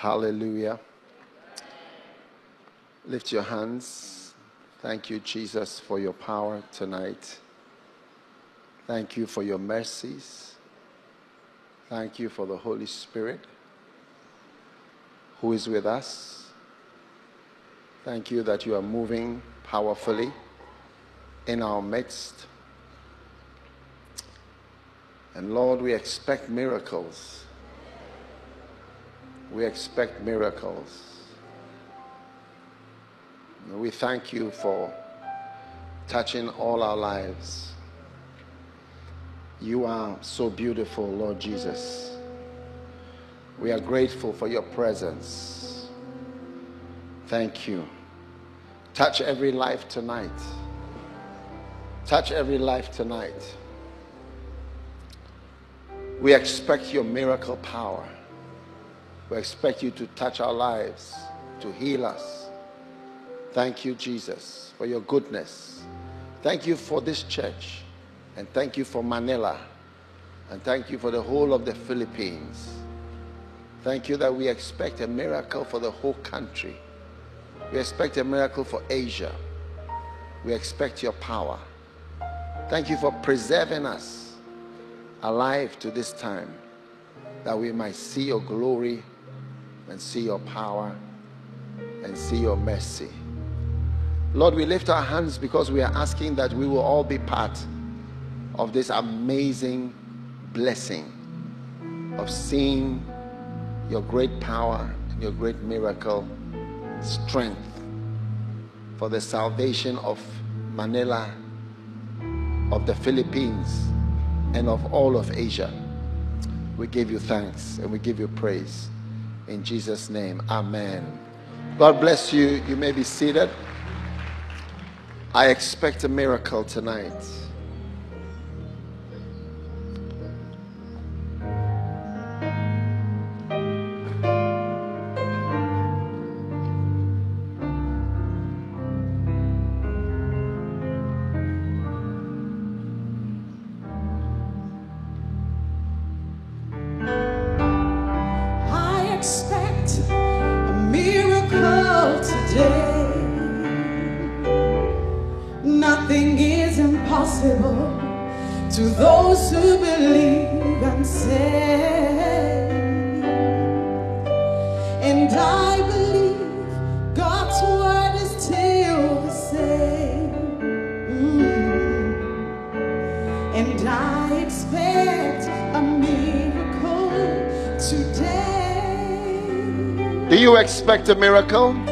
Hallelujah. Lift your hands. Thank you, Jesus, for your power tonight. Thank you for your mercies. Thank you for the Holy Spirit who is with us. Thank you that you are moving powerfully in our midst. And Lord, we expect miracles. We expect miracles. We thank you for touching all our lives. You are so beautiful, Lord Jesus. We are grateful for your presence. Thank you. Touch every life tonight. Touch every life tonight. We expect your miracle power. We expect you to touch our lives, to heal us. Thank you, Jesus, for your goodness. Thank you for this church. And thank you for Manila. And thank you for the whole of the Philippines. Thank you that we expect a miracle for the whole country. We expect a miracle for Asia. We expect your power. Thank you for preserving us alive to this time that we might see your glory and see your power and see your mercy. Lord, we lift our hands because we are asking that we will all be part of this amazing blessing of seeing your great power and your great miracle strength for the salvation of Manila, of the Philippines, and of all of Asia. We give you thanks and we give you praise. In Jesus' name, amen. God bless you. You may be seated. I expect a miracle tonight. A miracle?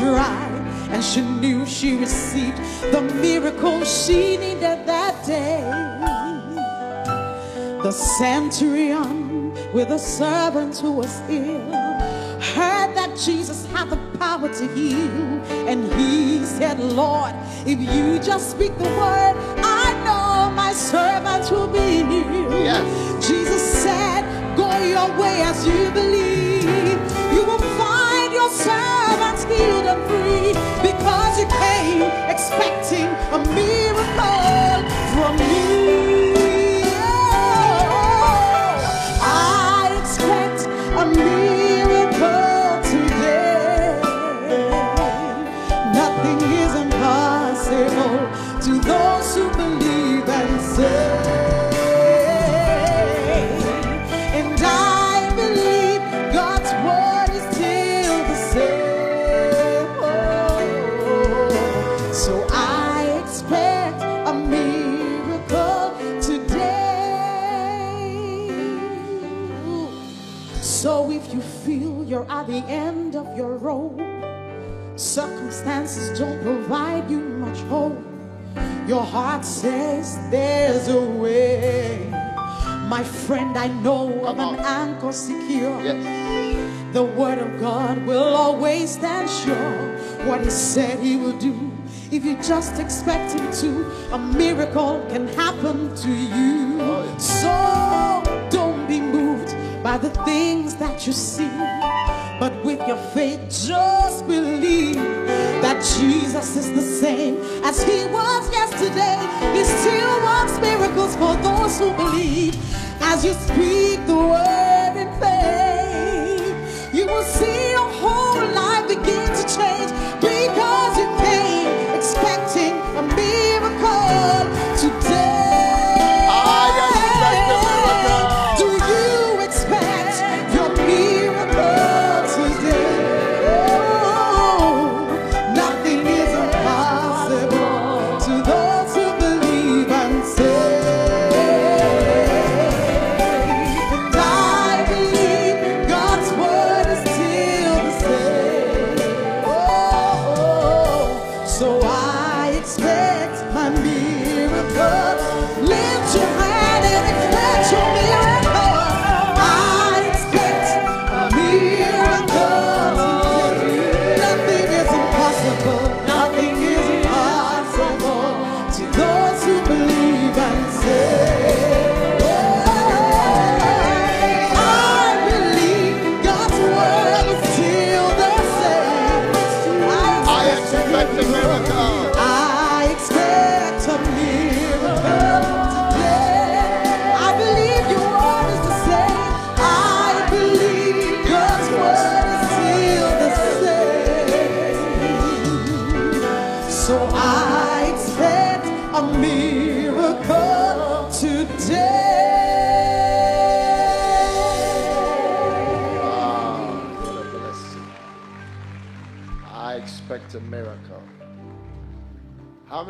Dry, and she knew she received the miracle she needed that day. The centurion with a servant who was ill heard that Jesus had the power to heal, and he said, Lord, if you just speak the word, I know my servant will be healed. Yes. Jesus said, Go your way as you believe. And free because you came expecting a miracle from me. Your. Circumstances don't provide you much hope. Your heart says there's a way. My friend, I know of Come an anchor secure. Yes. The word of God will always stand sure. What he said he will do. If you just expect him to, a miracle can happen to you. So don't be moved by the things that you see. Your faith, just believe that Jesus is the same as he was yesterday. He still works miracles for those who believe. As you speak the word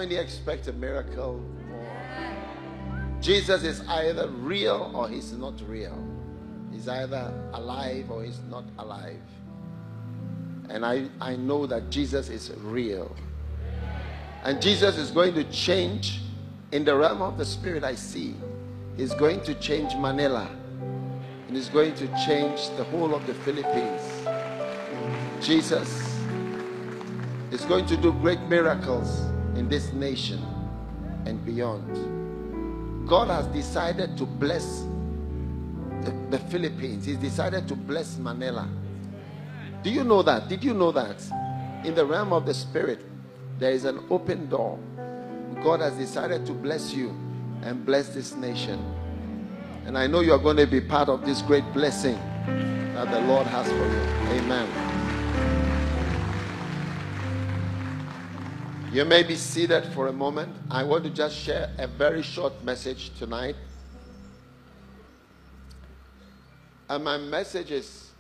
many expect a miracle? Jesus is either real or he's not real. He's either alive or he's not alive. And I, I know that Jesus is real. And Jesus is going to change in the realm of the spirit I see. He's going to change Manila and is going to change the whole of the Philippines. Jesus is going to do great miracles in this nation and beyond. God has decided to bless the, the Philippines. He's decided to bless Manila. Do you know that? Did you know that? In the realm of the spirit, there is an open door. God has decided to bless you and bless this nation. And I know you are going to be part of this great blessing that the Lord has for you. Amen. You may be seated for a moment. I want to just share a very short message tonight. And my message is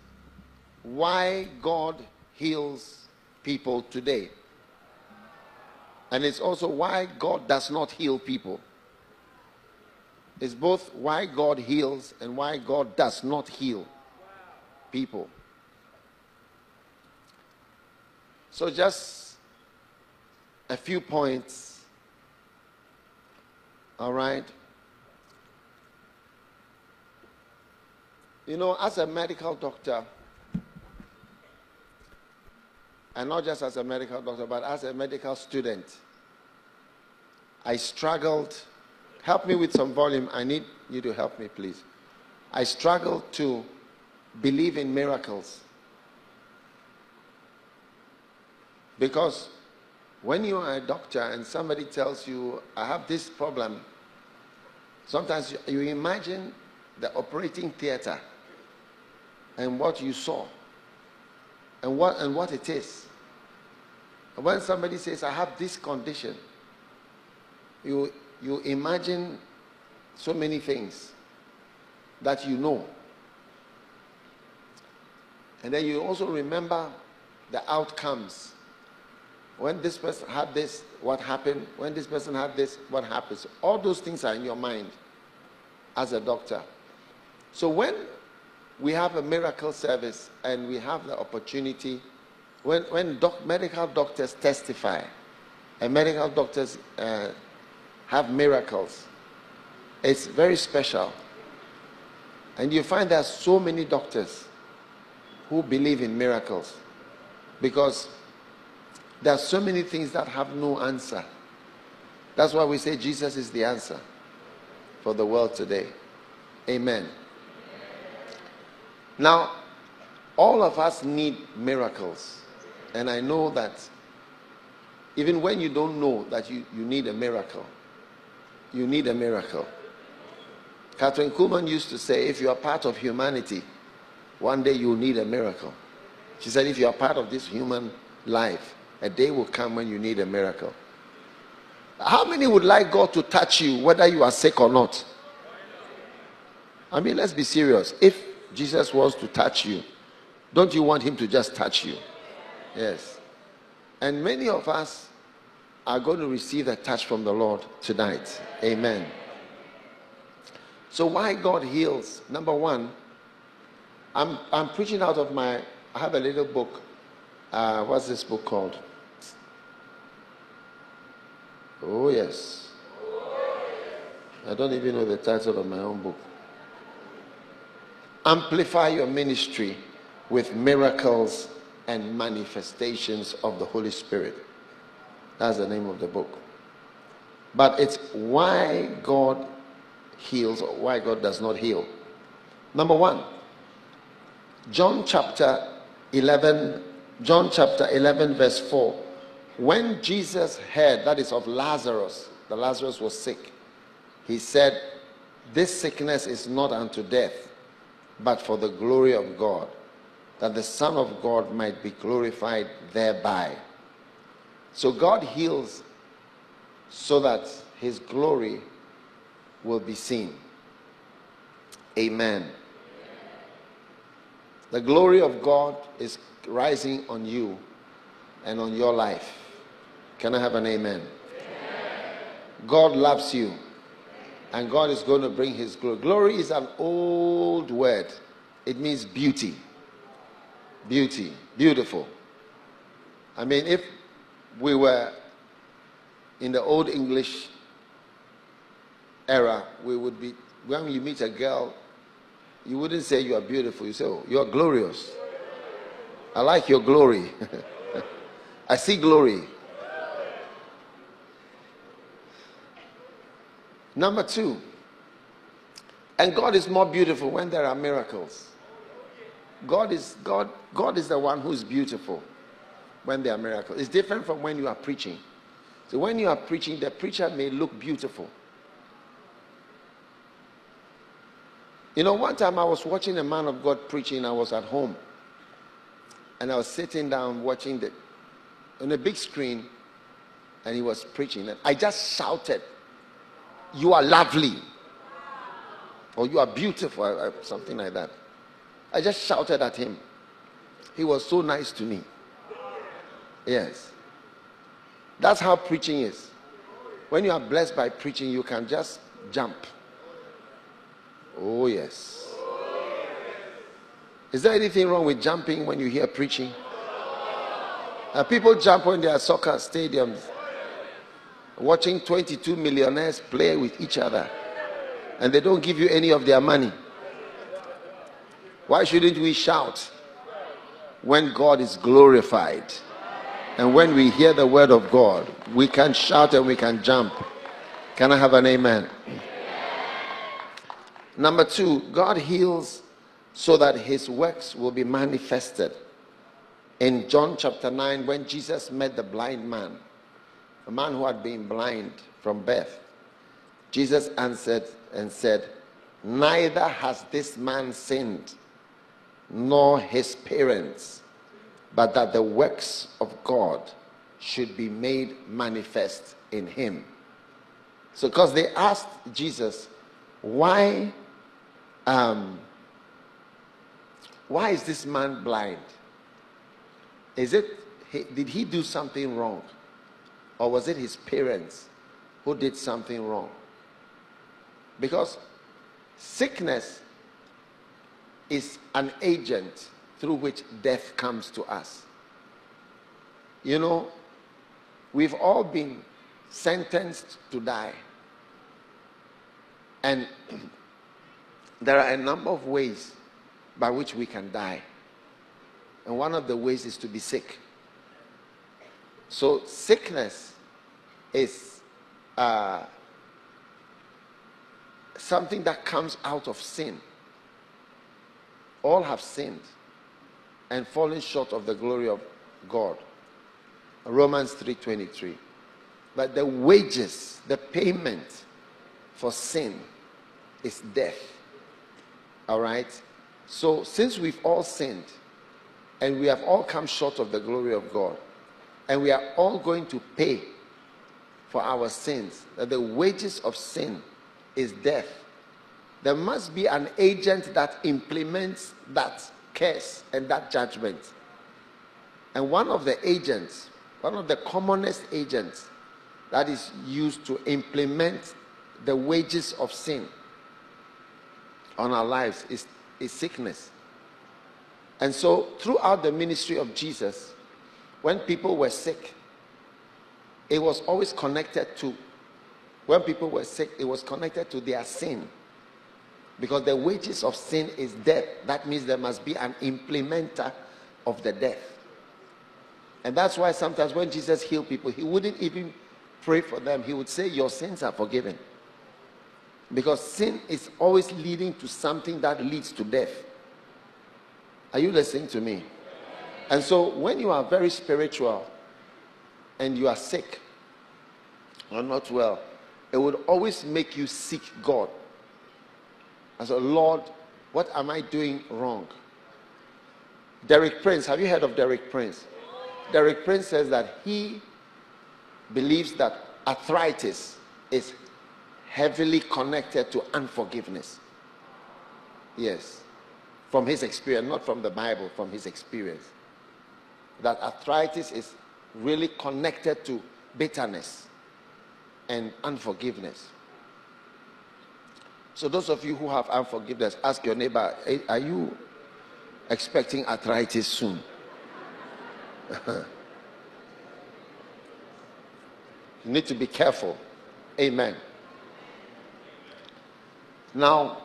why God heals people today. And it's also why God does not heal people. It's both why God heals and why God does not heal people. So, just a few points. All right. You know, as a medical doctor, and not just as a medical doctor, but as a medical student, I struggled. Help me with some volume. I need you to help me, please. I struggled to believe in miracles. Because when you are a doctor and somebody tells you, I have this problem, sometimes you, imagine the operating theater and what you saw and what, and what it is. When somebody says, I have this condition, you, you imagine so many things that you know. And then you also remember the outcomes. When this person had this, what happened? When this person had this, what happens? All those things are in your mind as a doctor. So when we have a miracle service and we have the opportunity when, when doc, medical doctors testify and medical doctors uh, have miracles, it's very special. And you find there are so many doctors who believe in miracles because there are so many things that have no answer. That's why we say Jesus is the answer for the world today. Amen. Now, all of us need miracles. And I know that even when you don't know that you, you need a miracle, you need a miracle. Kathryn Kuhlman used to say, if you are part of humanity, one day you'll need a miracle. She said, if you are part of this human life, a day will come when you need a miracle. How many would like God to touch you, whether you are sick or not? I mean, let's be serious. If Jesus wants to touch you, don't you want him to just touch you? Yes. And many of us are going to receive a touch from the Lord tonight. Amen. So, why God heals? Number one, I'm, I'm preaching out of my, I have a little book. Uh, what's this book called? Oh, yes. I don't even know the title of my own book. Amplify your ministry with miracles and manifestations of the Holy Spirit. That's the name of the book. But it's why God heals or why God does not heal. Number one, John chapter 11, John chapter 11, verse 4. When Jesus heard, that is of Lazarus, the Lazarus was sick, he said, This sickness is not unto death, but for the glory of God, that the Son of God might be glorified thereby. So God heals so that his glory will be seen. Amen. The glory of God is rising on you and on your life. Can I have an amen? amen? God loves you and God is going to bring his glory. Glory is an old word, it means beauty. Beauty, beautiful. I mean, if we were in the old English era, we would be, when you meet a girl, you wouldn't say you are beautiful. You say, oh, you are glorious. I like your glory. I see glory. Number two, and God is more beautiful when there are miracles. God is God, God is the one who's beautiful when there are miracles. It's different from when you are preaching. So when you are preaching, the preacher may look beautiful. You know, one time I was watching a man of God preaching, I was at home. And I was sitting down watching the on a big screen, and he was preaching. And I just shouted, You are lovely. Or you are beautiful, something like that. I just shouted at him. He was so nice to me. Yes. That's how preaching is. When you are blessed by preaching, you can just jump. Oh, yes. Is there anything wrong with jumping when you hear preaching? Uh, people jump when they are soccer stadiums, watching 22 millionaires play with each other, and they don't give you any of their money. Why shouldn't we shout when God is glorified? And when we hear the word of God, we can shout and we can jump. Can I have an amen? Number two, God heals so that his works will be manifested. In John chapter 9, when Jesus met the blind man, a man who had been blind from birth, Jesus answered and said, Neither has this man sinned, nor his parents, but that the works of God should be made manifest in him. So, because they asked Jesus, why um, why is this man blind? Is it, did he do something wrong? Or was it his parents who did something wrong? Because sickness is an agent through which death comes to us. You know, we've all been sentenced to die. And there are a number of ways by which we can die. And one of the ways is to be sick. So, sickness is uh, something that comes out of sin. All have sinned and fallen short of the glory of God. Romans 3:23. But the wages, the payment for sin is death. All right? So since we've all sinned and we have all come short of the glory of God and we are all going to pay for our sins, that the wages of sin is death. There must be an agent that implements that curse and that judgment. And one of the agents, one of the commonest agents that is used to implement the wages of sin on our lives is, is sickness. And so, throughout the ministry of Jesus, when people were sick, it was always connected to, when people were sick, it was connected to their sin. Because the wages of sin is death. That means there must be an implementer of the death. And that's why sometimes when Jesus healed people, he wouldn't even pray for them. He would say, Your sins are forgiven. Because sin is always leading to something that leads to death. Are you listening to me? And so when you are very spiritual and you are sick or not well, it would always make you seek God. I said, Lord, what am I doing wrong? Derek Prince, have you heard of Derek Prince? Derek Prince says that he believes that arthritis is heavily connected to unforgiveness. Yes. From his experience, not from the Bible, from his experience. That arthritis is really connected to bitterness and unforgiveness. So, those of you who have unforgiveness, ask your neighbor, are you expecting arthritis soon? you need to be careful. Amen. Now,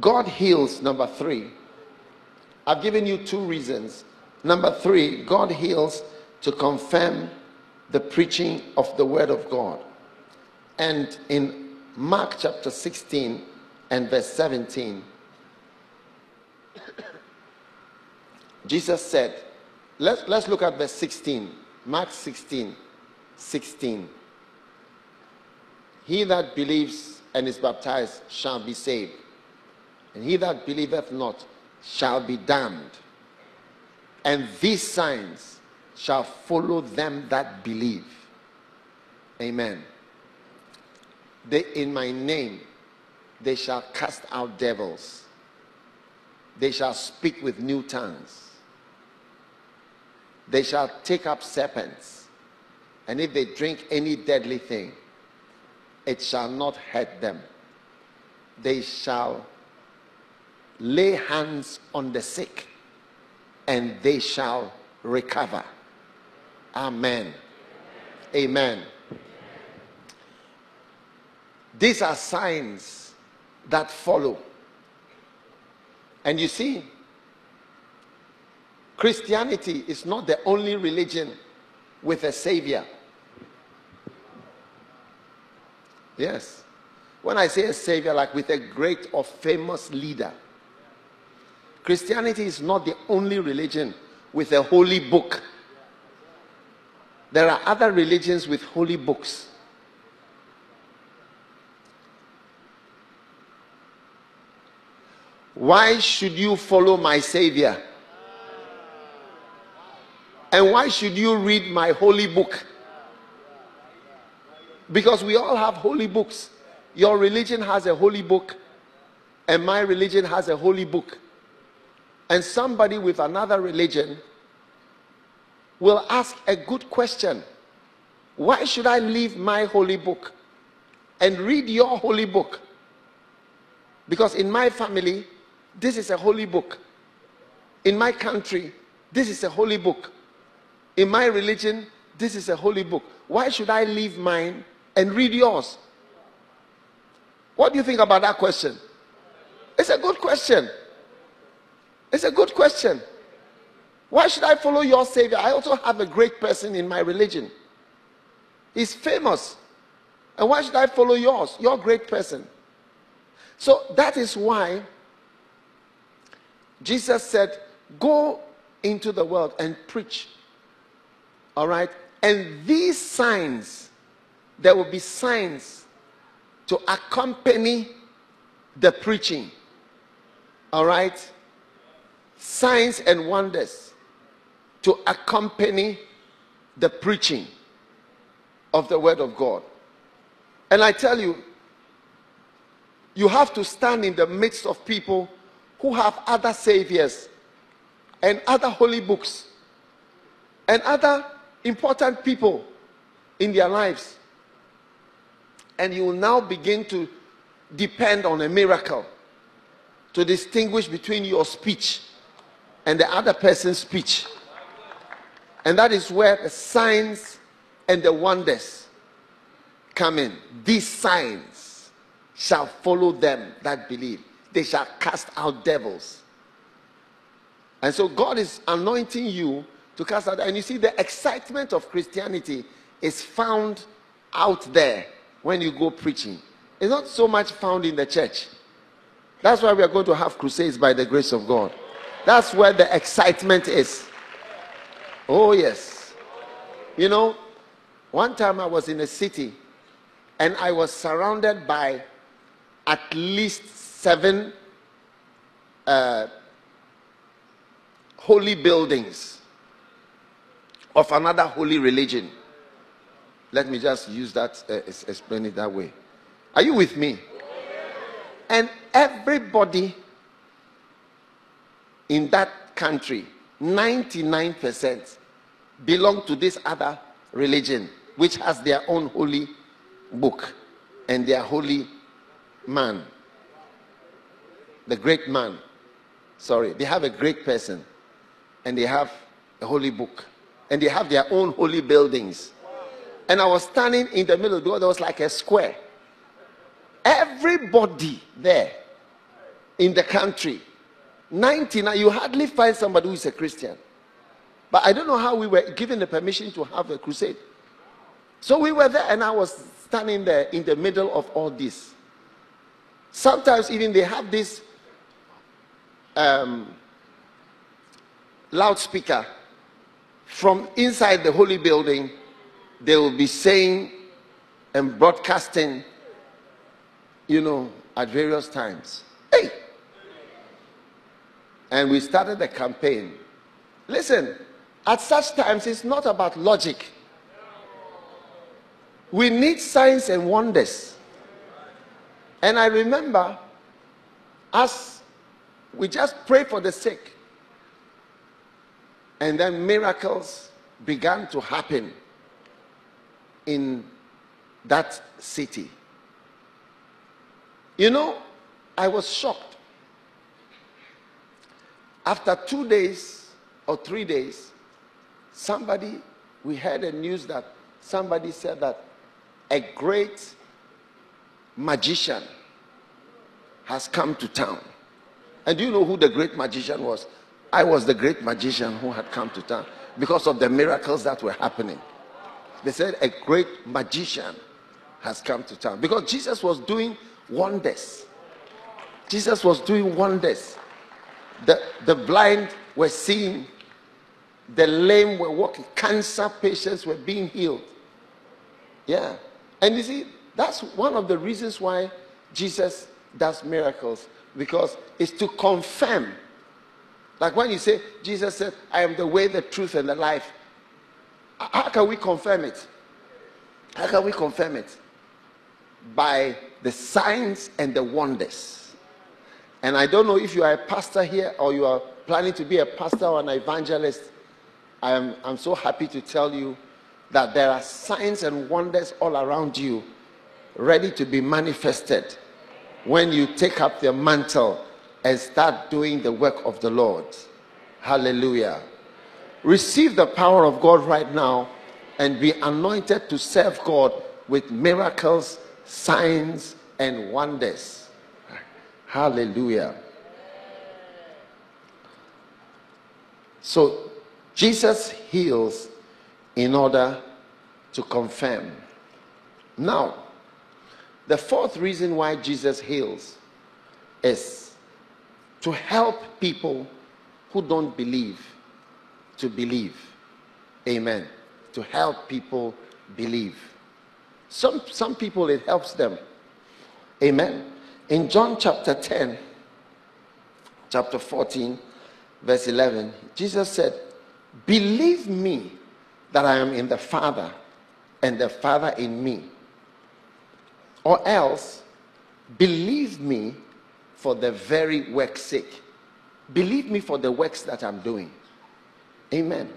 God heals, number three. I've given you two reasons. Number three, God heals to confirm the preaching of the Word of God. And in Mark chapter 16 and verse 17, Jesus said, let's, let's look at verse 16. Mark 16, 16. He that believes and is baptized shall be saved, and he that believeth not shall be damned. And these signs shall follow them that believe. Amen. They, in my name, they shall cast out devils. They shall speak with new tongues. They shall take up serpents. And if they drink any deadly thing, it shall not hurt them. They shall lay hands on the sick and they shall recover. Amen. Amen. These are signs that follow. And you see, Christianity is not the only religion with a savior. Yes. When I say a savior, like with a great or famous leader, Christianity is not the only religion with a holy book. There are other religions with holy books. Why should you follow my Savior? And why should you read my holy book? Because we all have holy books. Your religion has a holy book, and my religion has a holy book. And somebody with another religion will ask a good question Why should I leave my holy book and read your holy book? Because in my family, this is a holy book. In my country, this is a holy book. In my religion, this is a holy book. Why should I leave mine and read yours? What do you think about that question? It's a good question. It's a good question. Why should I follow your Savior? I also have a great person in my religion. He's famous. And why should I follow yours? Your great person. So that is why Jesus said, Go into the world and preach. All right? And these signs, there will be signs to accompany the preaching. All right? Signs and wonders to accompany the preaching of the Word of God. And I tell you, you have to stand in the midst of people who have other saviors and other holy books and other important people in their lives. And you will now begin to depend on a miracle to distinguish between your speech and the other person's speech. And that is where the signs and the wonders come in. These signs shall follow them that believe, they shall cast out devils. And so God is anointing you to cast out. And you see, the excitement of Christianity is found out there when you go preaching. It's not so much found in the church. That's why we are going to have crusades by the grace of God. That's where the excitement is. Oh, yes. You know, one time I was in a city and I was surrounded by at least seven uh, holy buildings of another holy religion. Let me just use that, uh, explain it that way. Are you with me? And everybody in that country, 99%, belong to this other religion, which has their own holy book and their holy man. The great man. Sorry, they have a great person and they have a holy book and they have their own holy buildings. And I was standing in the middle because there was like a square. Everybody there in the country, 99, you hardly find somebody who is a Christian. But I don't know how we were given the permission to have a crusade. So we were there, and I was standing there in the middle of all this. Sometimes even they have this um, loudspeaker from inside the holy building. They will be saying and broadcasting, you know, at various times. Hey! And we started the campaign. Listen, at such times, it's not about logic. We need signs and wonders. And I remember as we just prayed for the sick, and then miracles began to happen in that city. You know, I was shocked. After two days or three days, somebody, we heard a news that somebody said that a great magician has come to town. And do you know who the great magician was? I was the great magician who had come to town because of the miracles that were happening. They said a great magician has come to town because Jesus was doing wonders. Jesus was doing wonders. The, the blind were seeing, the lame were walking, cancer patients were being healed. Yeah. And you see, that's one of the reasons why Jesus does miracles because it's to confirm like when you say, Jesus said, I am the way, the truth, and the life. How can we confirm it? How can we confirm it? By the signs and the wonders. And I don't know if you are a pastor here or you are planning to be a pastor or an evangelist. I am I'm so happy to tell you that there are signs and wonders all around you ready to be manifested when you take up the mantle and start doing the work of the Lord. Hallelujah. Receive the power of God right now and be anointed to serve God with miracles, signs, and wonders. Hallelujah. So, Jesus heals in order to confirm. Now, the fourth reason why Jesus heals is to help people who don't believe to believe. Amen. To help people believe. Some, some people, it helps them. Amen. In John chapter 10, chapter 14, verse 11, Jesus said, Believe me that I am in the Father and the Father in me. Or else, believe me for the very work's sake. Believe me for the works that I'm doing. Amen.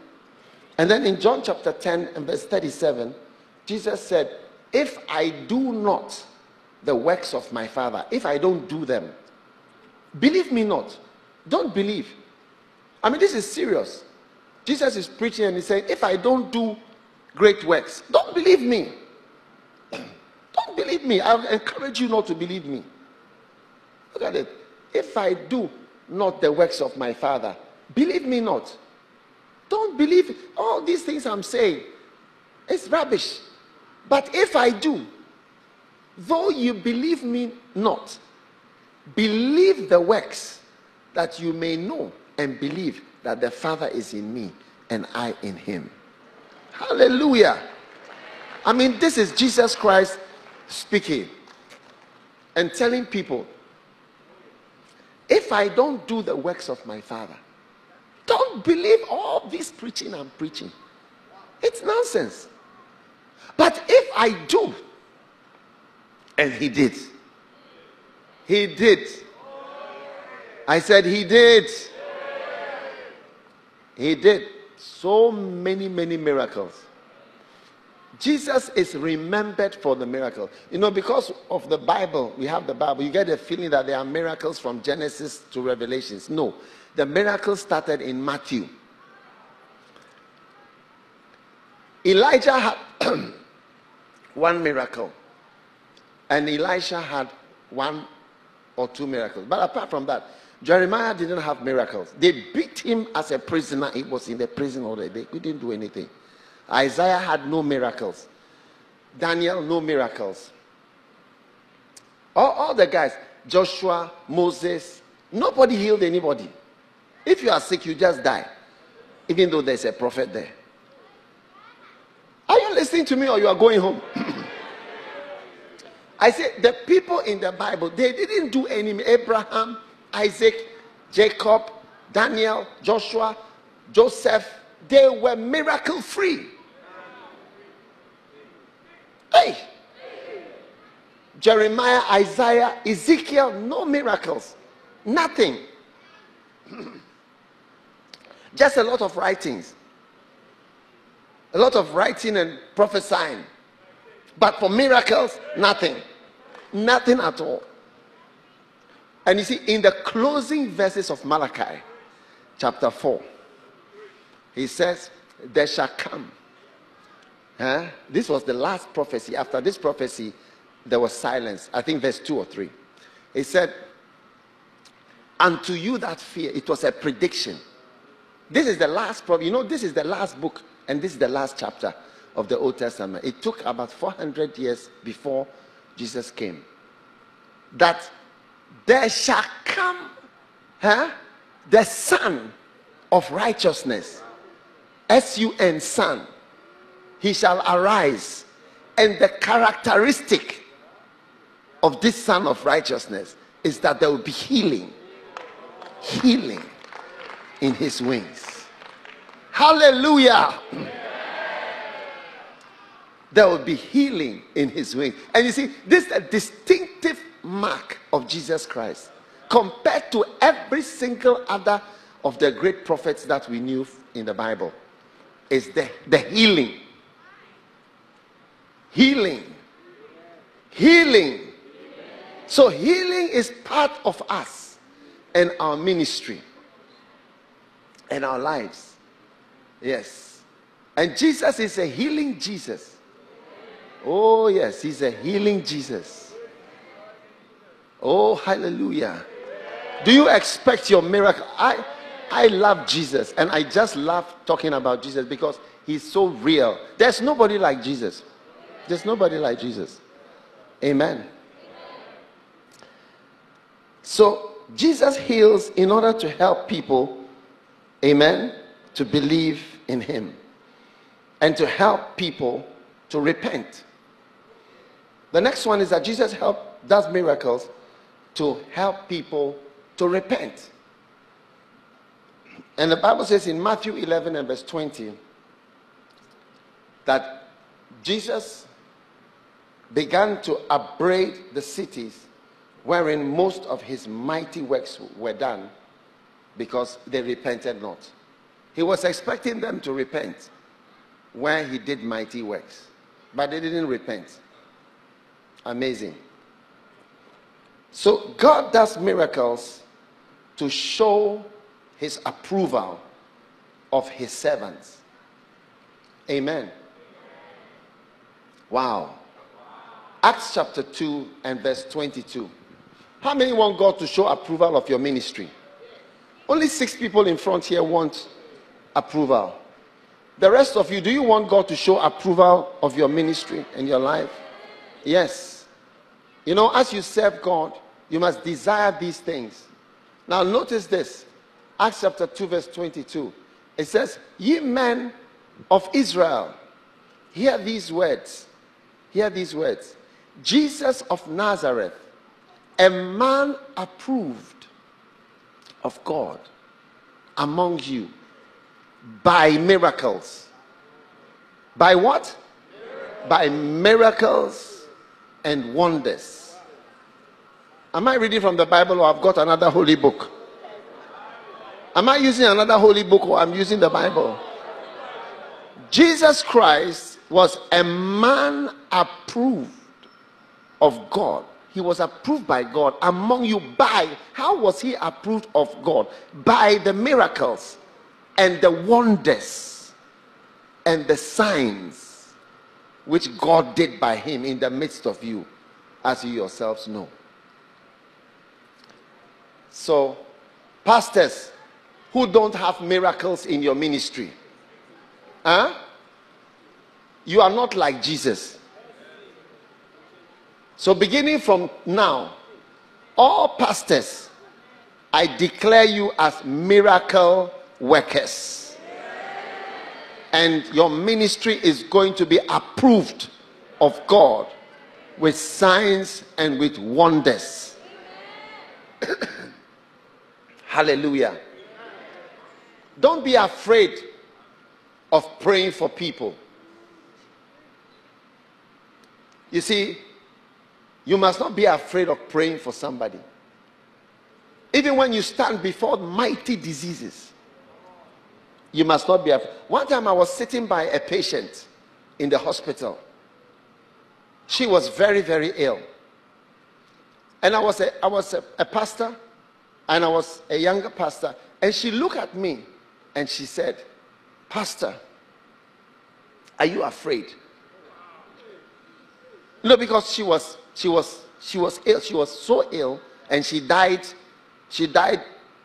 And then in John chapter 10 and verse 37, Jesus said, If I do not the works of my Father, if I don't do them, believe me not. Don't believe. I mean, this is serious. Jesus is preaching and he's saying, If I don't do great works, don't believe me. Don't believe me. I encourage you not to believe me. Look at it. If I do not the works of my Father, believe me not. Don't believe all these things I'm saying. It's rubbish. But if I do, though you believe me not, believe the works that you may know and believe that the Father is in me and I in him. Hallelujah. I mean, this is Jesus Christ speaking and telling people if I don't do the works of my Father, don't believe all this preaching I'm preaching. It's nonsense. But if I do, and he did, he did. I said he did. He did so many, many miracles. Jesus is remembered for the miracle. You know, because of the Bible, we have the Bible, you get a feeling that there are miracles from Genesis to Revelations. No, the miracle started in Matthew. Elijah had one miracle, and Elisha had one or two miracles. But apart from that, Jeremiah didn't have miracles. They beat him as a prisoner. He was in the prison already. They couldn't do anything. Isaiah had no miracles. Daniel, no miracles. All, all the guys, Joshua, Moses, nobody healed anybody. If you are sick, you just die, even though there's a prophet there. Are you listening to me or you are going home? I said the people in the Bible, they didn't do any Abraham, Isaac, Jacob, Daniel, Joshua, Joseph, they were miracle free. Hey! Jeremiah, Isaiah, Ezekiel, no miracles. Nothing. Just a lot of writings. A lot of writing and prophesying. But for miracles, nothing. Nothing at all. And you see, in the closing verses of Malachi, chapter 4, he says, There shall come. Huh? This was the last prophecy. After this prophecy, there was silence. I think verse 2 or 3. He said, Unto you that fear, it was a prediction. This is the last prophet. You know, this is the last book, and this is the last chapter of the Old Testament. It took about 400 years before Jesus came. That there shall come huh, the Sun of righteousness. S U N, Sun. He shall arise. And the characteristic of this Sun of righteousness is that there will be healing. Healing in his wings. Hallelujah. There will be healing in his wings. And you see, this is a distinctive mark of Jesus Christ compared to every single other of the great prophets that we knew in the Bible. Is the, the healing. Healing. Healing. So healing is part of us. and our ministry and our lives. Yes. And Jesus is a healing Jesus. Oh, yes, he's a healing Jesus. Oh, hallelujah. Do you expect your miracle? I I love Jesus and I just love talking about Jesus because he's so real. There's nobody like Jesus. There's nobody like Jesus. Amen. So Jesus heals in order to help people, amen, to believe in him and to help people to repent. The next one is that Jesus help, does miracles to help people to repent. And the Bible says in Matthew 11 and verse 20 that Jesus began to upbraid the cities wherein most of his mighty works were done because they repented not. He was expecting them to repent when he did mighty works, but they didn't repent. Amazing. So God does miracles to show his approval of his servants. Amen. Wow. Acts chapter 2 and verse 22. How many want God to show approval of your ministry? Only six people in front here want approval. The rest of you, do you want God to show approval of your ministry and your life? Yes. You know, as you serve God, you must desire these things. Now, notice this Acts chapter 2, verse 22. It says, Ye men of Israel, hear these words. Hear these words. Jesus of Nazareth, a man approved of God among you by miracles. By what? Miracles. By miracles and wonders. Am I reading from the Bible or I've got another holy book? Am I using another holy book or I'm using the Bible? Jesus Christ was a man approved of God. He was approved by God among you by how was he approved of God? By the miracles and the wonders and the signs which God did by him in the midst of you, as you yourselves know. So, pastors, who don't have miracles in your ministry. Huh? You are not like Jesus. So, beginning from now, all pastors, I declare you as miracle workers. And your ministry is going to be approved of God with signs and with wonders. Hallelujah. Don't be afraid of praying for people. You see, you must not be afraid of praying for somebody. Even when you stand before mighty diseases, you must not be afraid. One time I was sitting by a patient in the hospital. She was very, very ill. And I was a, I was a, a pastor, and I was a younger pastor. And she looked at me and she said, Pastor, are you afraid? No, because she was she was she was ill. She was so ill, and she died. She died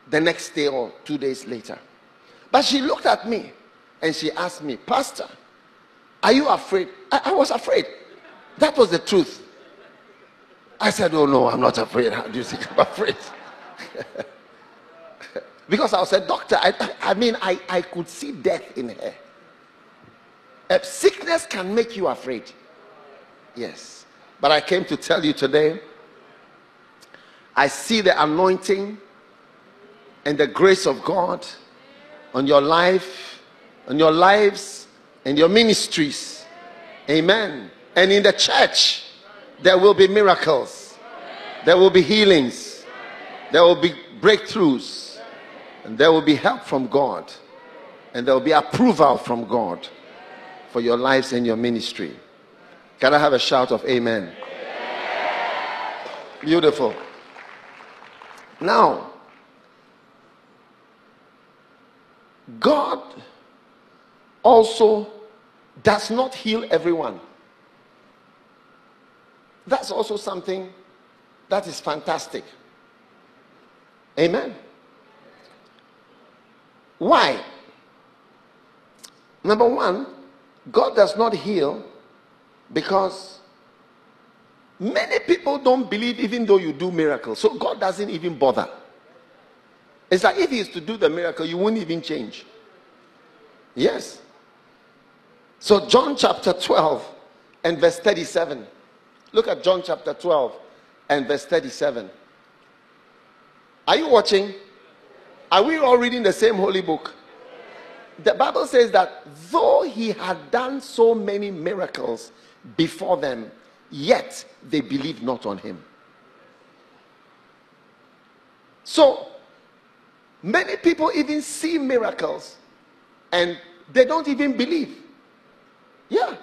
the next day or two days later. But she looked at me and she asked me, Pastor, are you afraid? I, I was afraid. That was the truth. I said, Oh no, I'm not afraid. How do you think I'm afraid? Because I was a doctor. I, I mean, I, I could see death in her. A sickness can make you afraid. Yes. But I came to tell you today I see the anointing and the grace of God on your life, on your lives, and your ministries. Amen. And in the church, there will be miracles, there will be healings, there will be breakthroughs and there will be help from God. And there will be approval from God for your lives and your ministry. Can I have a shout of amen? Beautiful. Now, God also does not heal everyone. That's also something that is fantastic. Amen. Why? Number one, God does not heal because many people don't believe even though you do miracles. So God doesn't even bother. It's like if He is to do the miracle, you won't even change. Yes. So, John chapter 12 and verse 37. Look at John chapter 12 and verse 37. Are you watching? Are we all reading the same holy book? The Bible says that though he had done so many miracles before them, yet they believed not on him. So, many people even see miracles and they don't even believe. Yeah.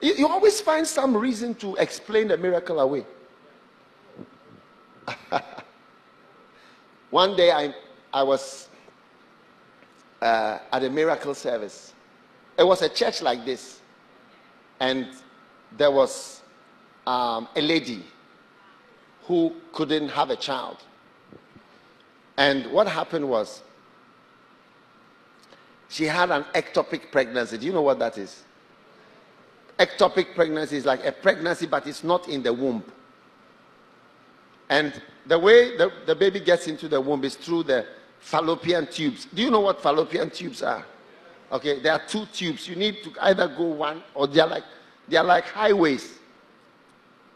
You, you always find some reason to explain the miracle away. One day I, I was uh, at a miracle service. It was a church like this. And there was um, a lady who couldn't have a child. And what happened was she had an ectopic pregnancy. Do you know what that is? Ectopic pregnancy is like a pregnancy, but it's not in the womb. And the way the, the baby gets into the womb is through the fallopian tubes. Do you know what fallopian tubes are? Okay, there are two tubes. You need to either go one or they're like they are like highways.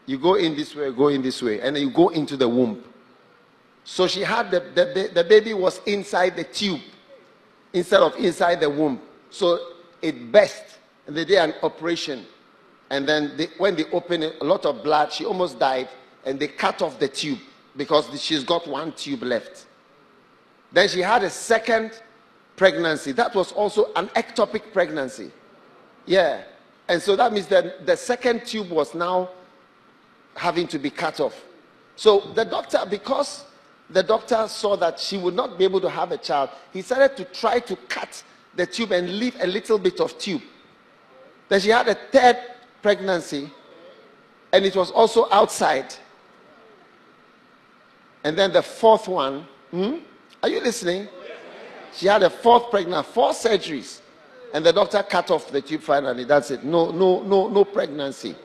You go in this way, go in this way, and then you go into the womb. So she had the, the, the baby was inside the tube instead of inside the womb. So it burst and they did an operation. And then they, when they opened it, a lot of blood, she almost died. And they cut off the tube because she's got one tube left. Then she had a second pregnancy. That was also an ectopic pregnancy. Yeah. And so that means that the second tube was now having to be cut off. So the doctor, because the doctor saw that she would not be able to have a child, he started to try to cut the tube and leave a little bit of tube. Then she had a third pregnancy, and it was also outside. And then the fourth one, hmm? are you listening? She had a fourth pregnancy, four surgeries, and the doctor cut off the tube finally. That's it. No, no, no, no pregnancy.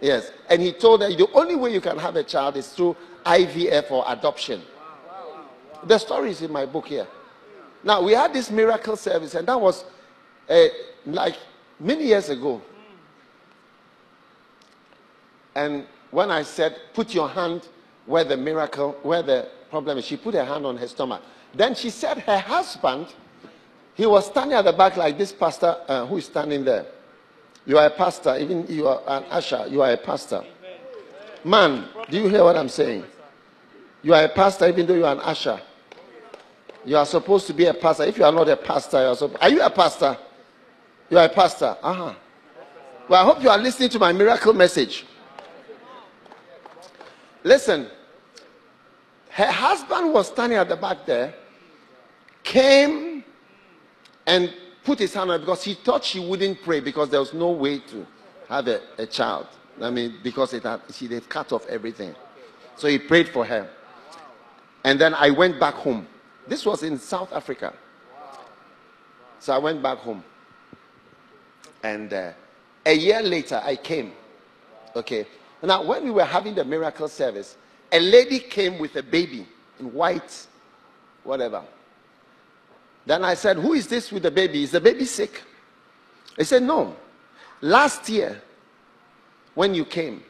Yes. And he told her the only way you can have a child is through IVF or adoption. The story is in my book here. Now, we had this miracle service, and that was uh, like many years ago. And when I said, put your hand where the miracle, where the problem is, she put her hand on her stomach. Then she said her husband, he was standing at the back like this pastor uh, who is standing there. You are a pastor, even you are an usher, you are a pastor. Man, do you hear what I'm saying? You are a pastor, even though you are an usher. You are supposed to be a pastor. If you are not a pastor, you are, supposed, are you a pastor? You are a pastor. Uh-huh. Well, I hope you are listening to my miracle message. Listen, her husband was standing at the back there, came and put his hand on her because he thought she wouldn't pray because there was no way to have a, a child. I mean, because it had, she had cut off everything. So he prayed for her. And then I went back home. This was in South Africa. So I went back home. And uh, a year later, I came. Okay. Now, when we were having the miracle service, a lady came with a baby in white, whatever. Then I said, Who is this with the baby? Is the baby sick? He said, No. Last year, when you came,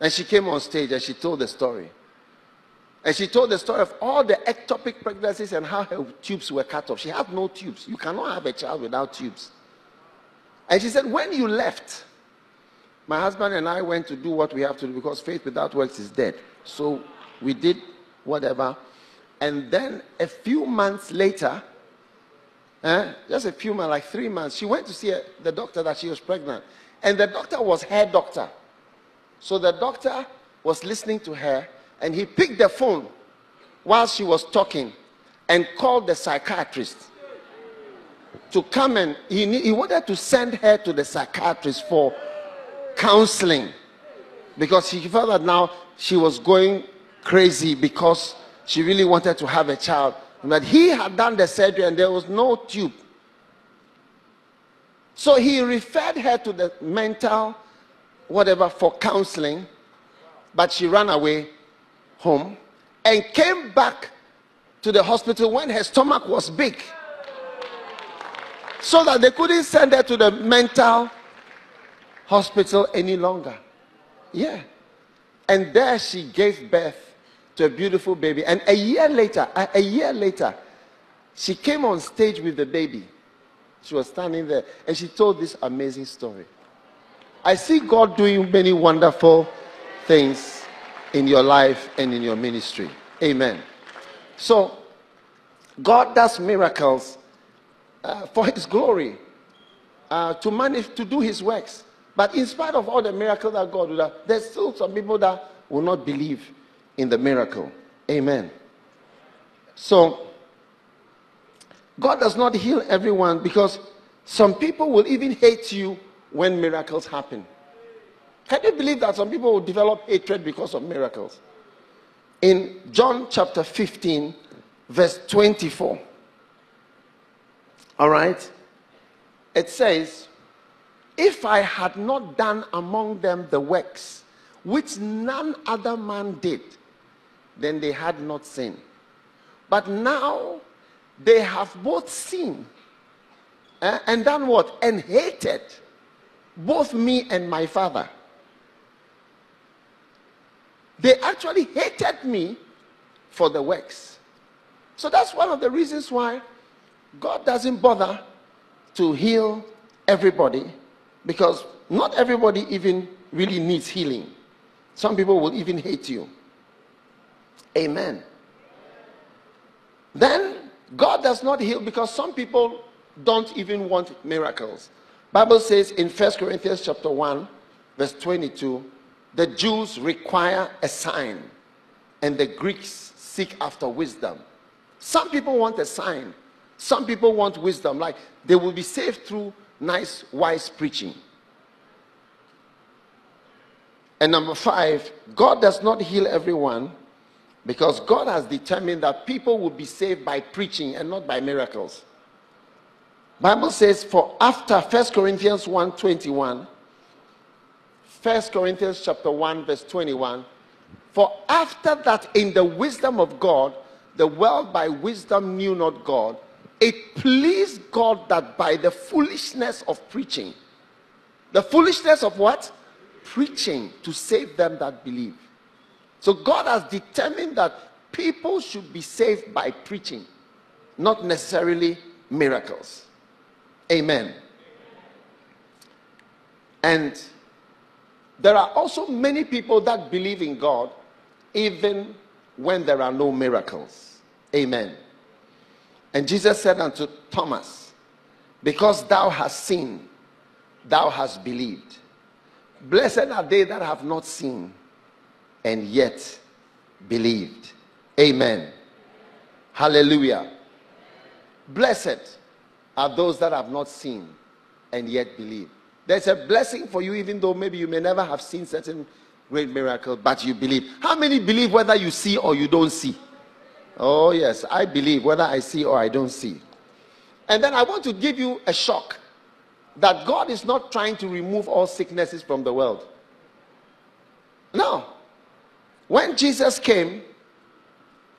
and she came on stage and she told the story. And she told the story of all the ectopic pregnancies and how her tubes were cut off. She had no tubes. You cannot have a child without tubes. And she said, When you left, my husband and I went to do what we have to do because faith without works is dead. So we did whatever. And then a few months later, eh, just a few months, like three months, she went to see the doctor that she was pregnant. And the doctor was her doctor. So the doctor was listening to her and he picked the phone while she was talking and called the psychiatrist. to come and he, he wanted to send her to the psychiatrist for counseling because she felt that now she was going crazy because she really wanted to have a child. But he had done the surgery and there was no tube. So he referred her to the mental, whatever, for counseling. But she ran away home and came back to the hospital when her stomach was big. So that they couldn't send her to the mental hospital any longer. Yeah. And there she gave birth to a beautiful baby. And a year later, a, a year later, she came on stage with the baby. She was standing there and she told this amazing story. I see God doing many wonderful things in your life and in your ministry. Amen. So, God does miracles uh, for His glory, uh, to manage to do His works. But in spite of all the miracles that God will do, there's still some people that will not believe in the miracle. Amen. So, God does not heal everyone because some people will even hate you when miracles happen. Can you believe that some people will develop hatred because of miracles? In John chapter 15, verse 24, all right, it says, If I had not done among them the works which none other man did, then they had not sinned. But now they have both seen eh, and done what? And hated both me and my father. They actually hated me for the works. So that's one of the reasons why God doesn't bother to heal everybody because not everybody even really needs healing. Some people will even hate you. Amen. Then God does not heal because some people don't even want miracles. Bible says in 1 Corinthians chapter 1 verse 22, the Jews require a sign and the Greeks seek after wisdom. Some people want a sign. Some people want wisdom like they will be saved through nice wise preaching. And number 5, God does not heal everyone because God has determined that people will be saved by preaching and not by miracles. Bible says for after 1 Corinthians 1:21 1 Corinthians chapter 1 verse 21 for after that in the wisdom of God the world by wisdom knew not God it pleased God that by the foolishness of preaching the foolishness of what preaching to save them that believe so God has determined that people should be saved by preaching, not necessarily miracles. Amen. And there are also many people that believe in God even when there are no miracles. Amen. And Jesus said unto Thomas, Because thou hast seen, thou hast believed. Blessed are they that have not seen and yet believed. Amen. Hallelujah. Blessed are those that have not seen and yet believe. There's a blessing for you, even though maybe you may never have seen certain great miracles, but you believe. How many believe whether you see or you don't see? Oh, yes, I believe whether I see or I don't see. And then I want to give you a shock that God is not trying to remove all sicknesses from the world. No. When Jesus came,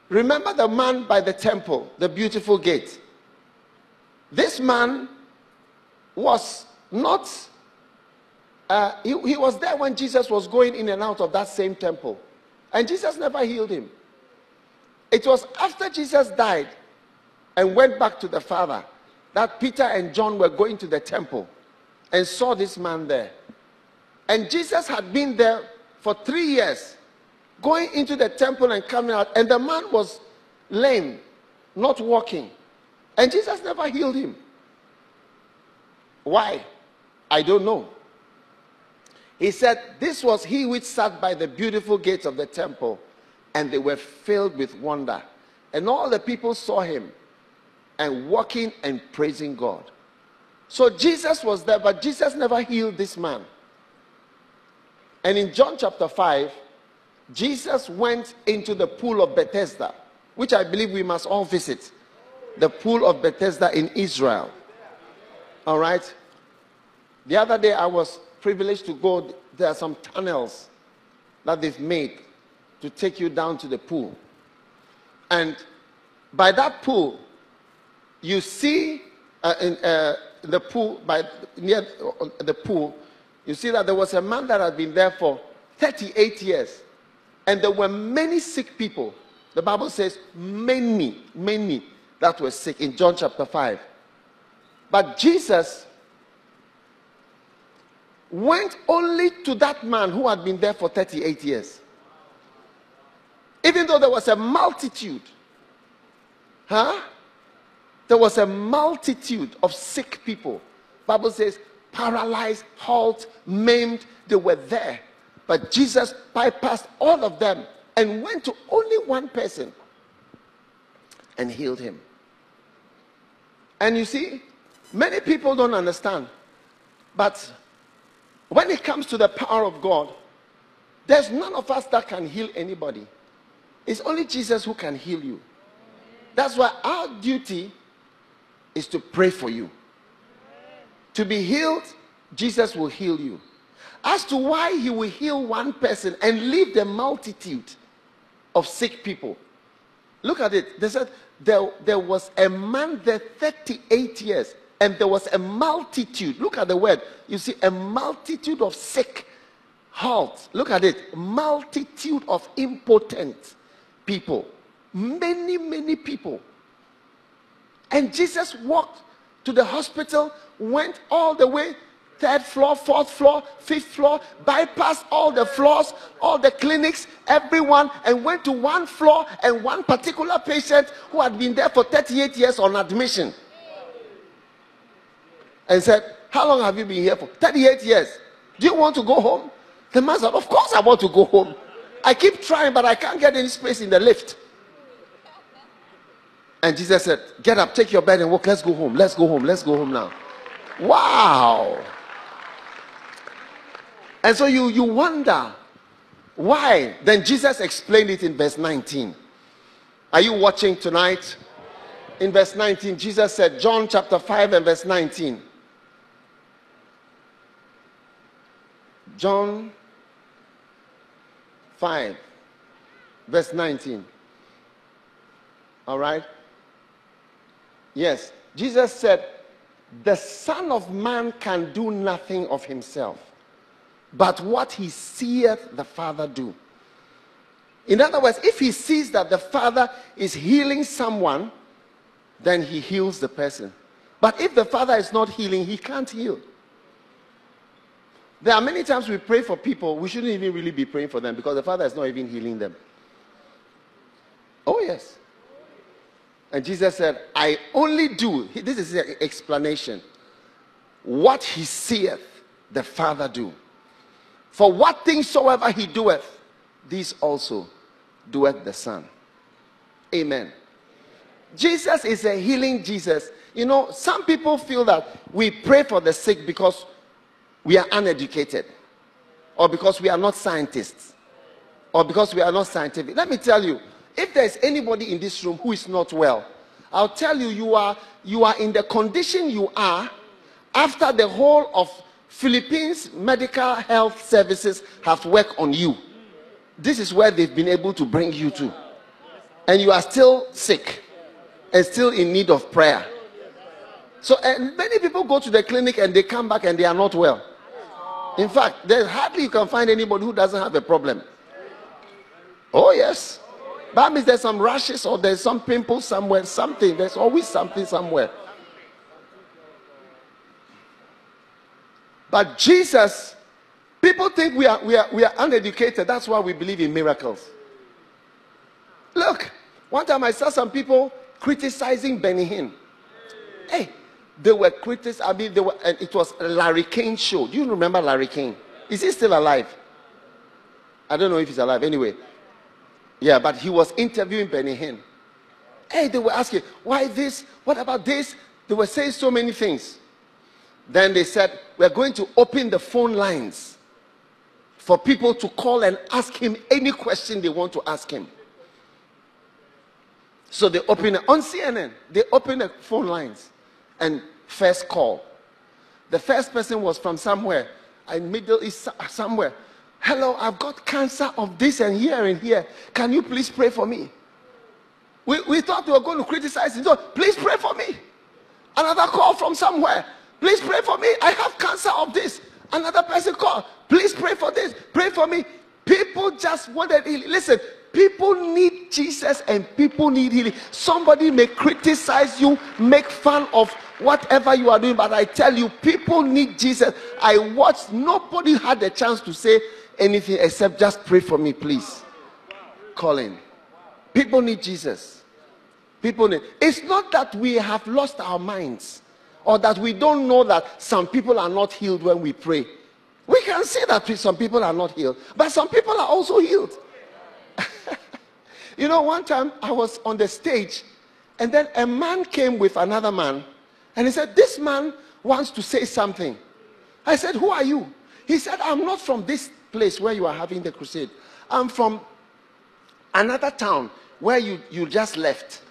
remember the man by the temple, the beautiful gate. This man was not, uh, he, he was there when Jesus was going in and out of that same temple. And Jesus never healed him. It was after Jesus died and went back to the Father that Peter and John were going to the temple and saw this man there. And Jesus had been there for three years going into the temple and coming out, and the man was lame, not walking. And Jesus never healed him. Why? I don't know. He said, This was he which sat by the beautiful gates of the temple, and they were filled with wonder. And all the people saw him and walking and praising God. So Jesus was there, but Jesus never healed this man. And in John chapter 5, Jesus went into the pool of Bethesda, which I believe we must all visit. The pool of Bethesda in Israel. All right? The other day I was privileged to go, there are some tunnels that they've made to take you down to the pool. And by that pool, you see uh, in uh, the pool, by near the pool, you see that there was a man that had been there for 38 years. And there were many sick people. The Bible says many, many that were sick in John chapter 5. But Jesus went only to that man who had been there for 38 years. Even though there was a multitude, huh? There was a multitude of sick people. Bible says paralyzed, halt, maimed, they were there. But Jesus bypassed all of them and went to only one person and healed him. And you see, many people don't understand. But when it comes to the power of God, there's none of us that can heal anybody. It's only Jesus who can heal you. That's why our duty is to pray for you. To be healed, Jesus will heal you. As to why he will heal one person and leave the multitude of sick people. Look at it. They said there, there was a man there 38 years, and there was a multitude. Look at the word. You see, a multitude of sick. Halt. Look at it. Multitude of impotent people. Many, many people. And Jesus walked to the hospital, went all the way third floor, fourth floor, fifth floor, bypassed all the floors, all the clinics, everyone, and went to one floor and one particular patient who had been there for 38 years on admission. And said, How long have you been here for? 38 years. Do you want to go home? The man said, Of course I want to go home. I keep trying, but I can't get any space in the lift. And Jesus said, Get up, take your bed and walk. Let's go home. Let's go home. Let's go home now. Wow. And so you, you wonder why. Then Jesus explained it in verse 19. Are you watching tonight? In verse 19, Jesus said, John chapter 5 and verse 19. John 5, verse 19. All right? Yes. Jesus said, The Son of Man can do nothing of himself, but what he seeth the Father do. In other words, if he sees that the Father is healing someone, then he heals the person. But if the Father is not healing, he can't heal. There are many times we pray for people, we shouldn't even really be praying for them because the Father is not even healing them. Oh, yes. And Jesus said, I only do, this is the explanation, what he seeth the Father do. For what things soever he doeth, these also doeth the Son. Amen. Jesus is a healing Jesus. You know, some people feel that we pray for the sick because we are uneducated or because we are not scientists or because we are not scientific. Let me tell you, if there's anybody in this room who is not well, I'll tell you, you are, you are in the condition you are after the whole of Philippines medical health services have worked on you. This is where they've been able to bring you to. And you are still sick and still in need of prayer. So many people go to the clinic and they come back and they are not well. In fact, there's hardly you can find anybody who doesn't have a problem. Oh, yes. That means there's some rashes or there's some pimples somewhere, something. There's always something somewhere. But Jesus, people think we are, we are, we are uneducated. That's why we believe in miracles. Look, one time I saw some people criticizing Benny Hinn. Hey, they were critics. I mean, they were, and it was a Larry King show. Do you remember Larry King? Is he still alive? I don't know if he's alive. Anyway, yeah, but he was interviewing Benny Hinn. Hey, they were asking, why this? What about this? They were saying so many things. Then they said, We're going to open the phone lines for people to call and ask him any question they want to ask him. So they open on CNN, they open the phone lines and first call. The first person was from somewhere, in Middle East somewhere. Hello, I've got cancer of this and here and here. Can you please pray for me? We, we thought we were going to criticize him. So please pray for me. Another call from somewhere. Please pray for me. I have cancer of this. Another person called. Please pray for this. Pray for me. People just wanted. Listen, people need Jesus and people need healing. Somebody may criticize you, make fun of whatever you are doing, but I tell you, people need Jesus. I watched, nobody had a chance to say anything except just pray for me, please. Colin. People need Jesus. People need. It's not that we have lost our minds or that we don't know that some people are not healed when we pray. We can say that some people are not healed, but some people are also healed. you know, one time I was on the stage and then a man came with another man and he said, This man wants to say something. I said, Who are you? He said, I'm not from this place where you are having the crusade. I'm from another town where you, you just left.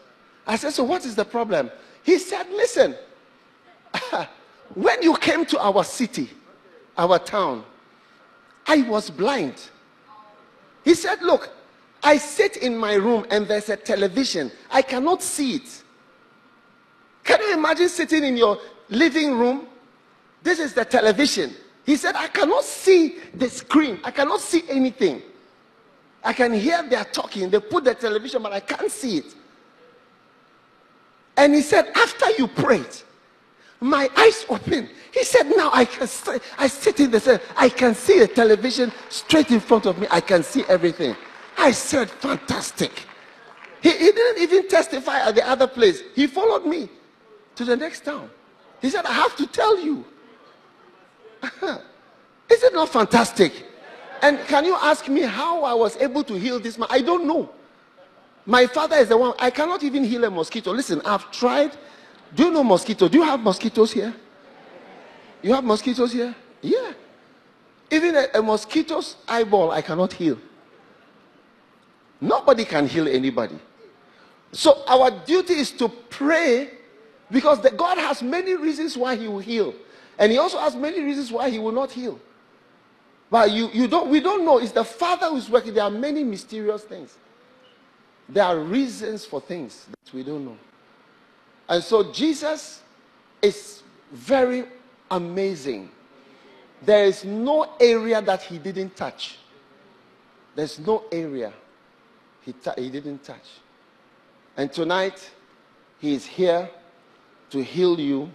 I said, So what is the problem? He said, Listen, when you came to our city, our town, I was blind. He said, Look, I sit in my room and there's a television. I cannot see it. Can you imagine sitting in your living room? This is the television. He said, I cannot see the screen. I cannot see anything. I can hear they are talking. They put the television, but I can't see it. And he said, After you prayed, my eyes opened. He said, Now I can see, I sit in the cell. I can see the television straight in front of me. I can see everything. I said, Fantastic. He, he didn't even testify at the other place. He followed me to the next town. He said, I have to tell you. Is it not fantastic? And can you ask me how I was able to heal this man? I don't know. My father is the one. I cannot even heal a mosquito. Listen, I've tried. Do you know mosquito? Do you have mosquitoes here? You have mosquitoes here? Yeah. Even a, a mosquito's eyeball, I cannot heal. Nobody can heal anybody. So our duty is to pray because the, God has many reasons why He will heal, and He also has many reasons why He will not heal. But you, you don't, we don't know. It's the Father who's working. There are many mysterious things. There are reasons for things that we don't know. And so Jesus is very amazing. There is no area that he didn't touch. There's no area he, he didn't touch. And tonight, he is here to heal you.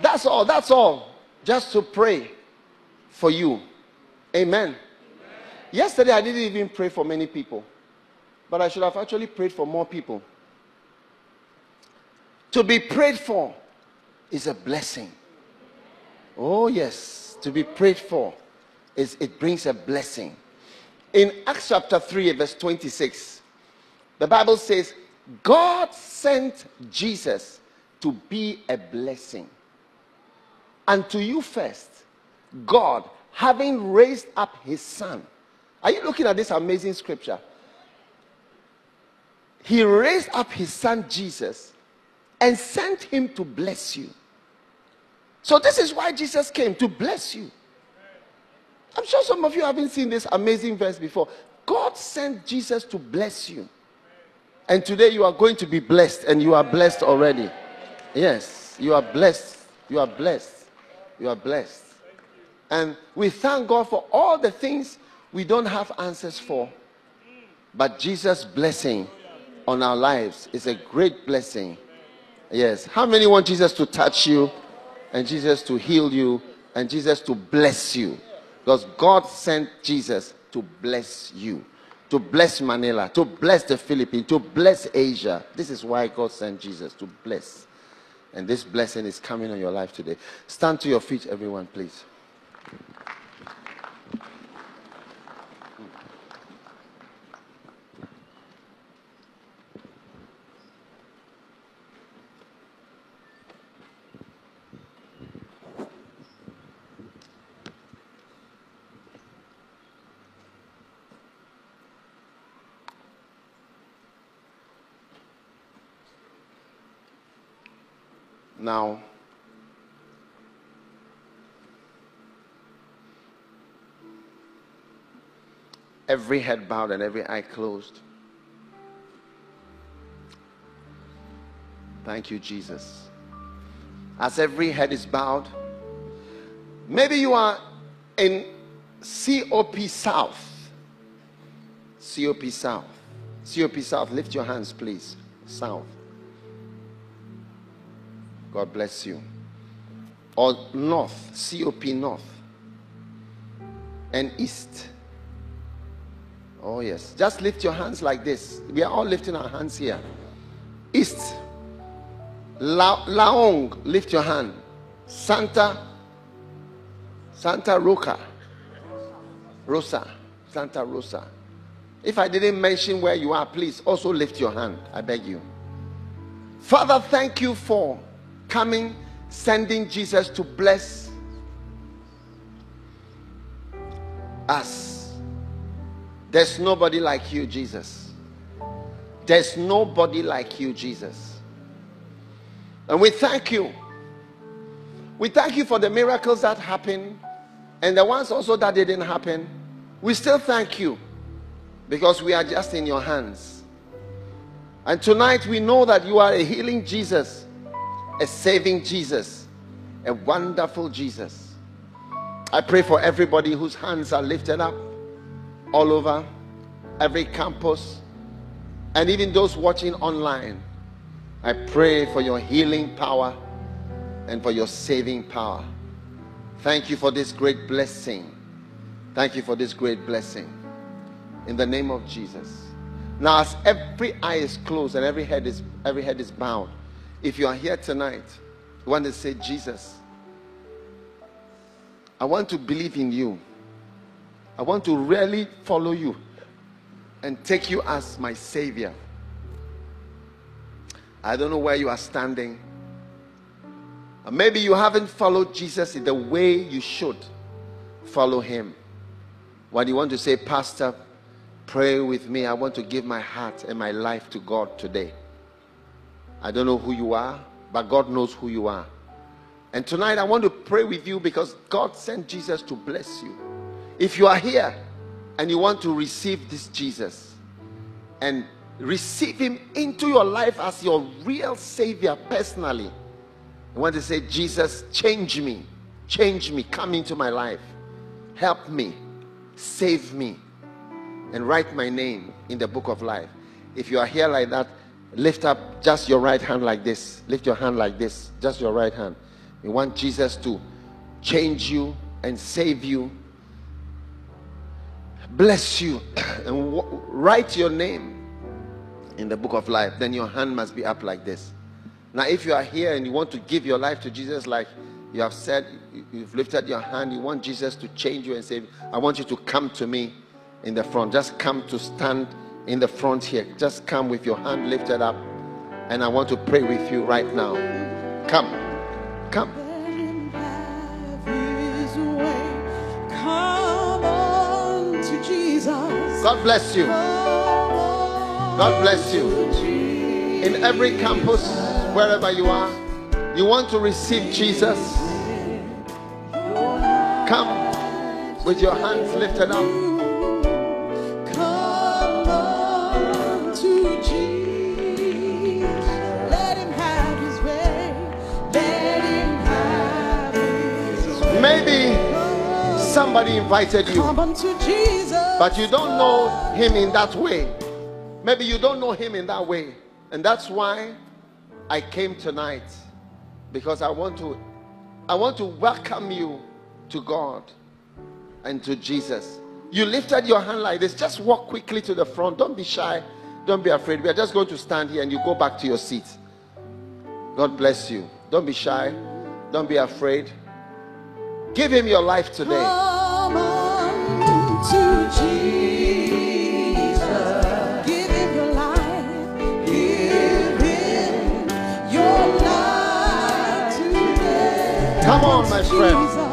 That's all. That's all. Just to pray for you. Amen. Amen. Yesterday, I didn't even pray for many people. But I should have actually prayed for more people. To be prayed for is a blessing. Oh, yes. To be prayed for is it brings a blessing. In Acts chapter 3, verse 26, the Bible says, God sent Jesus to be a blessing. And to you first, God, having raised up his son. Are you looking at this amazing scripture? he raised up his son Jesus and sent him to bless you. So, this is why Jesus came to bless you. I'm sure some of you haven't seen this amazing verse before. God sent Jesus to bless you. And today you are going to be blessed, and you are blessed already. Yes, you are blessed. You are blessed. You are blessed. And we thank God for all the things we don't have answers for. But Jesus' blessing on our lives is a great blessing. Yes. How many want Jesus to touch you and Jesus to heal you and Jesus to bless you? Because God sent Jesus to bless you, to bless Manila, to bless the Philippines, to bless Asia. This is why God sent Jesus to bless. And this blessing is coming on your life today. Stand to your feet, everyone, please. Now, every head bowed and every eye closed. Thank you, Jesus. As every head is bowed, maybe you are in COP South. COP South. COP South, lift your hands, please. South. God bless you. Or North, COP North. And East. Oh, yes. Just lift your hands like this. We are all lifting our hands here. East. La- Laong, lift your hand. Santa, Santa Roca, Rosa, Santa Rosa. If I didn't mention where you are, please also lift your hand. I beg you. Father, thank you for coming, sending Jesus to bless us. There's nobody like you, Jesus. There's nobody like you, Jesus. And we thank you. We thank you for the miracles that happened and the ones also that didn't happen. We still thank you because we are just in your hands. And tonight we know that you are a healing Jesus, a saving Jesus, a wonderful Jesus. I pray for everybody whose hands are lifted up all over, every campus, and even those watching online. I pray for your healing power and for your saving power. Thank you for this great blessing. Thank you for this great blessing. In the name of Jesus. Now, as every eye is closed and every head is every head is bowed, if you are here tonight, you want to say, Jesus, I want to believe in you. I want to really follow you and take you as my savior. I don't know where you are standing. Maybe you haven't followed Jesus in the way you should follow him. When you want to say, Pastor, pray with me, I want to give my heart and my life to God today. I don't know who you are, but God knows who you are. And tonight I want to pray with you because God sent Jesus to bless you. If you are here and you want to receive this Jesus and receive him into your life as your real savior personally. You want to say, Jesus, change me, change me, come into my life, help me, save me, and write my name in the book of life. If you are here like that, lift up just your right hand like this. Lift your hand like this, just your right hand. You want Jesus to change you and save you, bless you, and write your name in the book of life, then your hand must be up like this. Now, if you are here and you want to give your life to Jesus, like you have said, you've lifted your hand, you want Jesus to change you and say, I want you to come to me in the front. Just come to stand in the front here. Just come with your hand lifted up, and I want to pray with you right now. Come. Come. God bless you. God bless you. In every campus, wherever you are, you want to receive Jesus, come with your hands lifted up. Somebody invited you, but you don't know him in that way. Maybe you don't know him in that way. And that's why I came tonight because I want to I want to welcome you to God and to Jesus. You lifted your hand like this. Just walk quickly to the front. Don't be shy. Don't be afraid. We are just going to stand here and you go back to your seat. God bless you. Don't be shy. Don't be afraid. Give him your life today. Come on, my friend.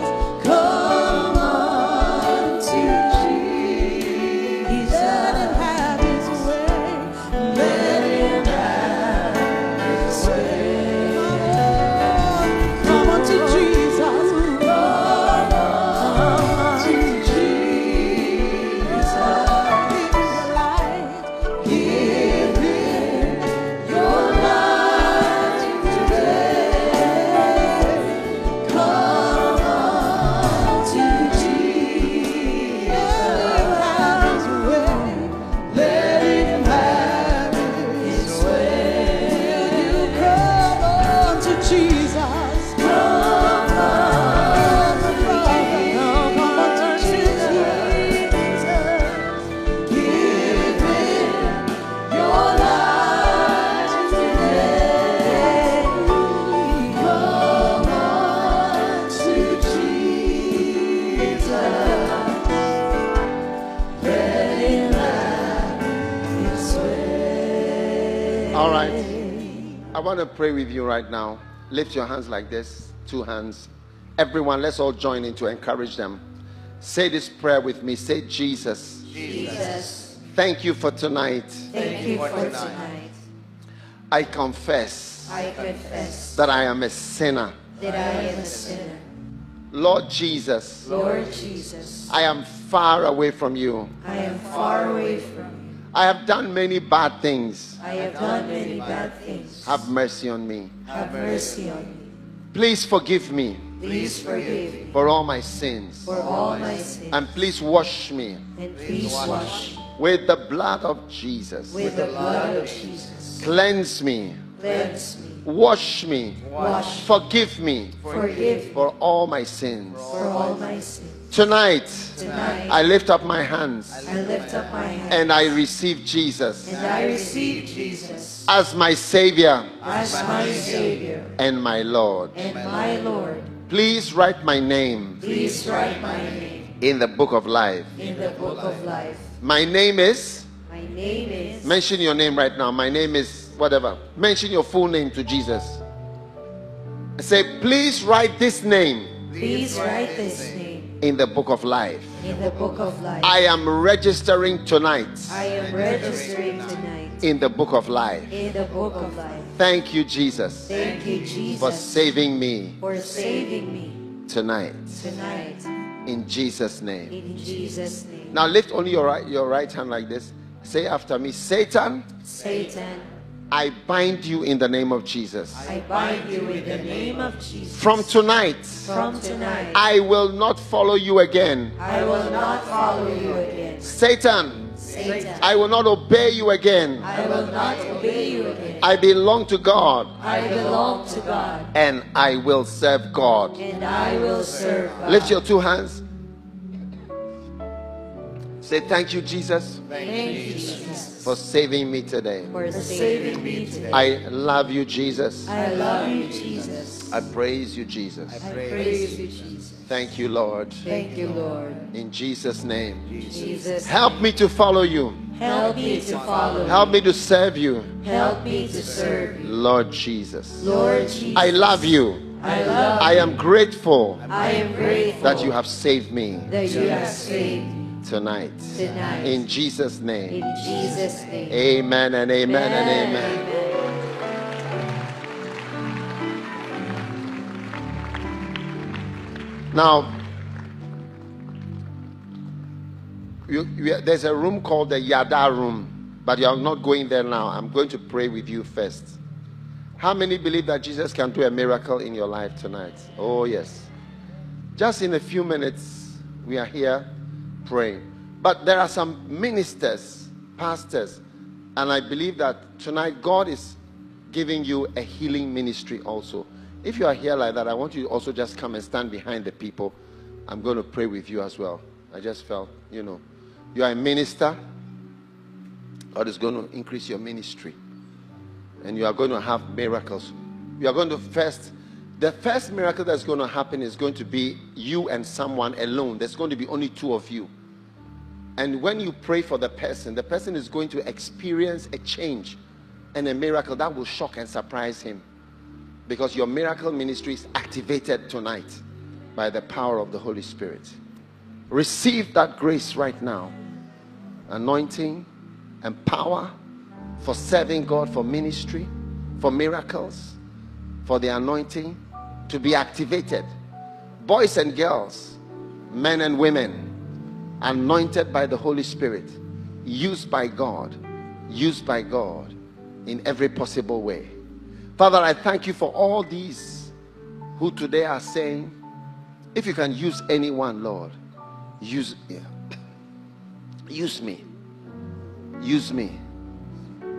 Pray with you right now. Lift your hands like this, two hands. Everyone, let's all join in to encourage them. Say this prayer with me. Say, Jesus. Jesus, Thank you for tonight. thank you for tonight. I confess I confess that I am a sinner. that I am a sinner. Lord Jesus, Lord Jesus, I am far away from you. I am far away from you. I have done many bad things. I have done many bad things. Have mercy on me. Have mercy on me. Please forgive me Please forgive me for all my sins. for all my sins. And please wash me And please wash me with the blood of Jesus. with the blood of Jesus. Cleanse me. Cleanse me. Wash me. Wash. Forgive me Forgive me for all my sins. for all my sins. Tonight, Tonight, I lift up my hands I lift up my hand and I receive Jesus and I receive Jesus as my Savior as my Savior and my Lord. and my Lord. Please write my name Please write my name in the book of life. in the book of life. My name is, My name is mention your name right now. My name is whatever. Mention your full name to Jesus. Say, please write this name Please write this name in the book of life. in the book of life. I am registering tonight I am registering tonight in the book of life. in the book of life. Thank you, Jesus, Thank you, Jesus. for saving me for saving me tonight. tonight. In Jesus' name. In Jesus' name. Now lift only your right, your right hand like this. Say after me, Satan, Satan, I bind you in the name of Jesus. I bind you in the name of Jesus. From tonight, From tonight, I will not follow you again. I will not follow you again. Satan, Satan, I will not obey you again. I will not obey you again. I belong to God I belong to God and I will serve God. and I will serve God. Lift your two hands. Say thank you, Jesus, Thank you, Jesus, for saving me today. for saving me today. I love you, Jesus. I love you, Jesus. I praise you, Jesus. I praise you, Jesus. Thank you, Lord. Thank you, Lord. In Jesus' name. Jesus, Help me to follow you. help me to follow Help me to serve you. Help me to serve you. Lord Jesus. Lord Jesus, I love you. I love I am grateful I am grateful that you have saved me that you have saved me tonight. tonight. In Jesus' name. In Jesus' name. Amen and amen and amen. Now, you, you, there's a room called the Yada room, but you are not going there now. I'm going to pray with you first. How many believe that Jesus can do a miracle in your life tonight? Oh, yes. Just in a few minutes, we are here praying. But there are some ministers, pastors, and I believe that tonight God is giving you a healing ministry also. If you are here like that, I want you also just come and stand behind the people. I'm going to pray with you as well. I just felt, you know, you are a minister. God is going to increase your ministry. And you are going to have miracles. You are going to first, the first miracle that's going to happen is going to be you and someone alone. There's going to be only two of you. And when you pray for the person, the person is going to experience a change and a miracle that will shock and surprise him. Because your miracle ministry is activated tonight by the power of the Holy Spirit. Receive that grace right now anointing and power for serving God, for ministry, for miracles, for the anointing to be activated. Boys and girls, men and women, anointed by the Holy Spirit, used by God, used by God in every possible way. Father, I thank you for all these who today are saying, if you can use anyone, Lord, use use me. Use me.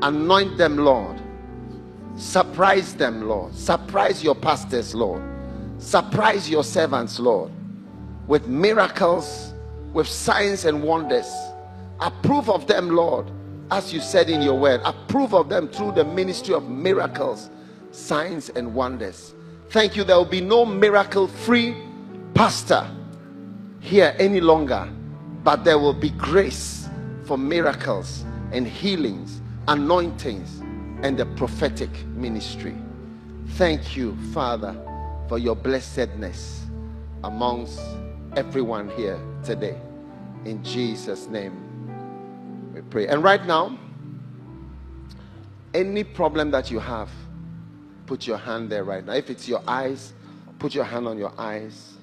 Anoint them, Lord. Surprise them, Lord. Surprise your pastors, Lord. Surprise your servants, Lord, with miracles, with signs and wonders. Approve of them, Lord, as you said in your word. Approve of them through the ministry of miracles, signs, and wonders. Thank you. There will be no miracle free pastor here any longer, but there will be grace for miracles and healings, anointings, and the prophetic ministry. Thank you, Father, for your blessedness amongst everyone here today. In Jesus' name, we pray. And right now, any problem that you have, put your hand there right now. If it's your eyes, put your hand on your eyes.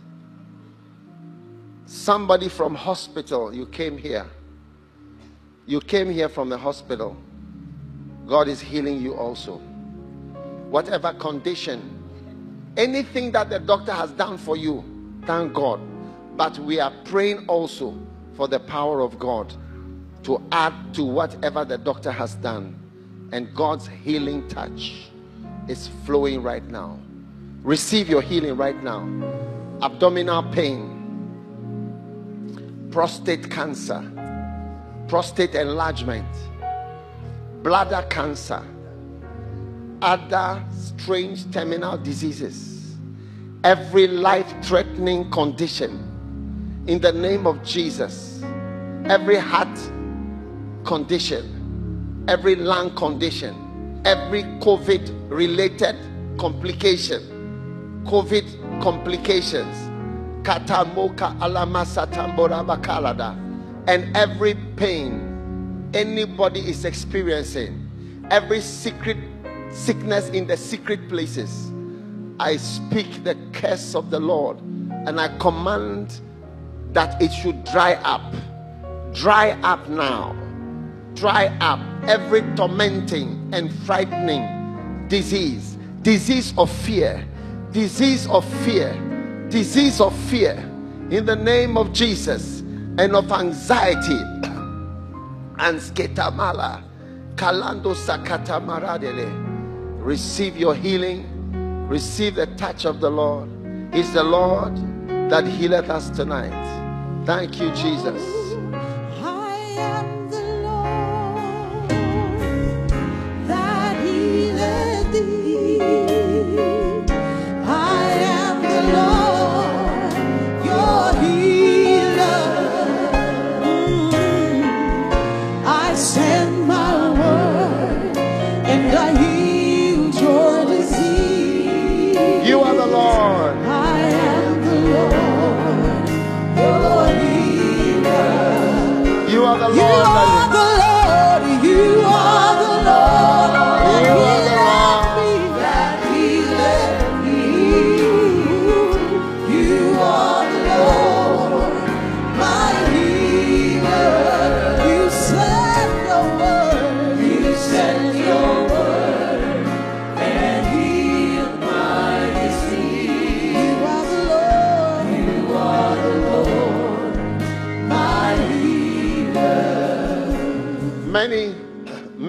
Somebody from hospital, you came here. You came here from the hospital. God is healing you also. Whatever condition, anything that the doctor has done for you, thank God. But we are praying also for the power of God to add to whatever the doctor has done. And God's healing touch is flowing right now. Receive your healing right now. Abdominal pain, prostate cancer, prostate enlargement, bladder cancer, other strange terminal diseases, every life threatening condition in the name of Jesus, every heart condition, every lung condition, every COVID related complication, COVID complications, katamoka alamasatambora bakalada, and every pain anybody is experiencing, every secret sickness in the secret places. I speak the curse of the Lord and I command that it should dry up. Dry up now. Dry up every tormenting and frightening disease, disease of fear, disease of fear, disease of fear in the name of Jesus and of anxiety and sketamala kalando sakata maradele receive your healing. Receive the touch of the lord. It's the lord that healeth us tonight. Thank you jesus.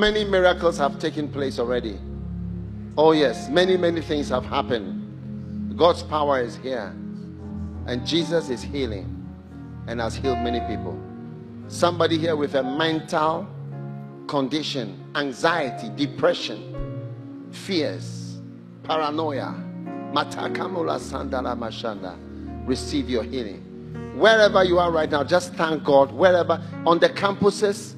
Many miracles have taken place already. Oh yes many many things have happened. God's power is here and jesus is healing and has healed many people. Somebody here with a mental condition anxiety depression fears paranoia. Matakamula sandala mashanda. Receive your healing. Wherever you are right now just thank god. Wherever on the campuses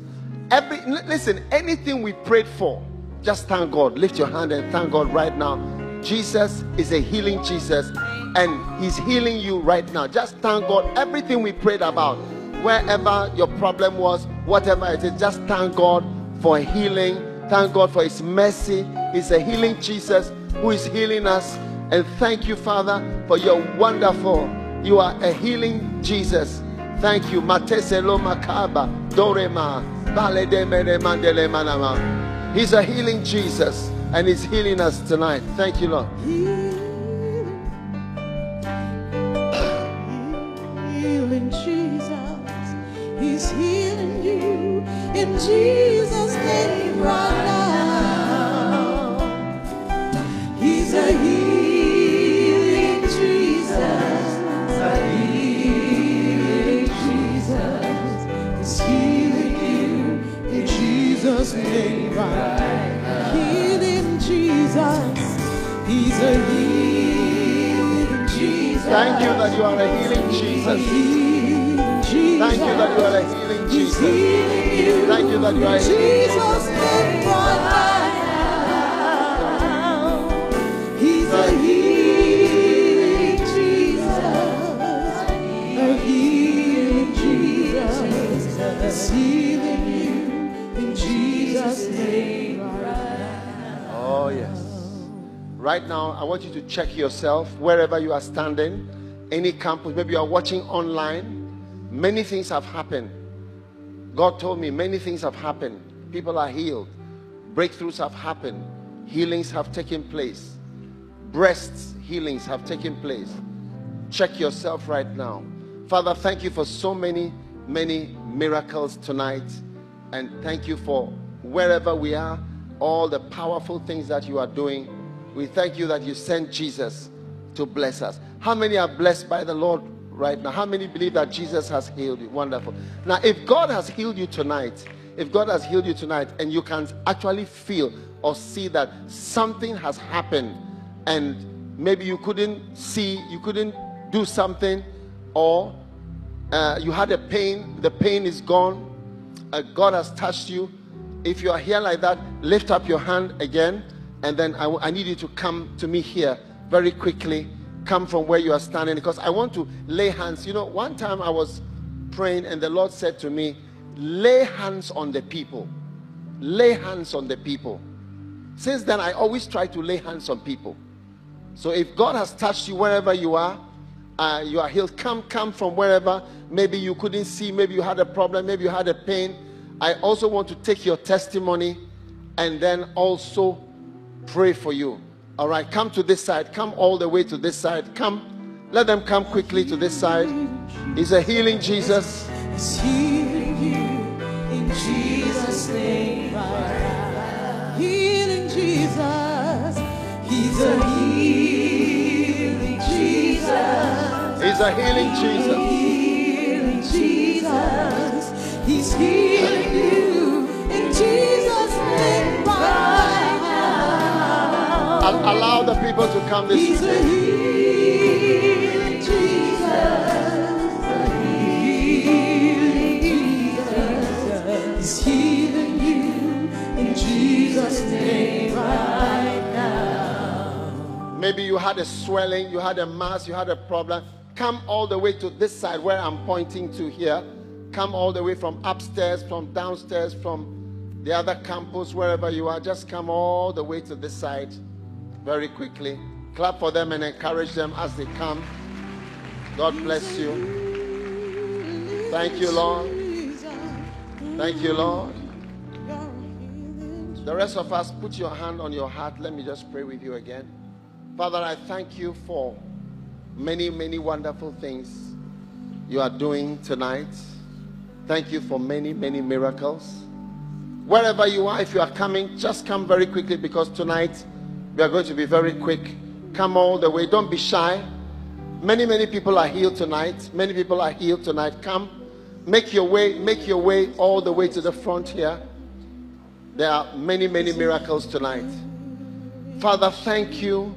every listen anything we prayed for just thank god. Lift your hand and thank god right now. Jesus is a healing jesus and he's healing you right now. Just thank god. Everything we prayed about wherever your problem was whatever it is just thank god for healing. Thank god for his mercy. He's a healing jesus who is healing us. And thank you father for your wonderful you are a healing jesus Thank you. Mateselo makaba dorema baledemene mandele manama. He's a healing Jesus and he's healing us tonight. Thank you, Lord. Healing Jesus, He's healing you in Jesus' name right now. He's a Jesus' name right. Healing Jesus, He's a healing Jesus. Thank you that you are a healing Jesus. Thank you that you are a healing Jesus. Thank you that you are a Jesus' name right. He's a healing Jesus. A healing Jesus. Jesus' name. Oh, yes. Right now, I want you to check yourself wherever you are standing, any campus, maybe you are watching online. Many things have happened. God told me many things have happened. People are healed, breakthroughs have happened, healings have taken place, breasts healings have taken place. Check yourself right now. Father, thank you for so many, many miracles tonight. And thank you for wherever we are, all the powerful things that you are doing. We thank you that you sent Jesus to bless us. How many are blessed by the Lord right now? How many believe that Jesus has healed you? Wonderful. Now, if God has healed you tonight, if God has healed you tonight, and you can actually feel or see that something has happened, and maybe you couldn't see, you couldn't do something, or uh, you had a pain, the pain is gone, uh, God has touched you. If you are here like that, lift up your hand again, and then I, need you to come to me here very quickly. Come from where you are standing because I want to lay hands. You know, one time I was praying, and the Lord said to me, Lay hands on the people. Lay hands on the people. Since then, I always try to lay hands on people. So if God has touched you wherever you are, uh, you are healed. Come, come from wherever. Maybe you couldn't see. Maybe you had a problem. Maybe you had a pain. I also want to take your testimony and then also pray for you. All right, come to this side. Come all the way to this side. Come. Let them come quickly to this side. He's a healing Jesus. He's healing you in Jesus' name. Healing Jesus. He's a healing Jesus. He's a healing Jesus. Healing Jesus. Allow the people to come this He's a healing Jesus. A healing Jesus. He's healing you in Jesus' name right now. Maybe you had a swelling, you had a mass, you had a problem. Come all the way to this side where I'm pointing to here. Come all the way from upstairs, from downstairs, from the other campus, wherever you are. Just come all the way to this side very quickly. Clap for them and encourage them as they come. God bless you. Thank you, Lord. Thank you, Lord. The rest of us, put your hand on your heart. Let me just pray with you again. Father, I thank you for many, many wonderful things you are doing tonight. Thank you for many, many miracles. Wherever you are, if you are coming, just come very quickly because tonight we are going to be very quick. Come all the way. Don't be shy. Many, many people are healed tonight. Many people are healed tonight. Come, make your way, make your way all the way to the front here. There are many, many miracles tonight. Father, thank you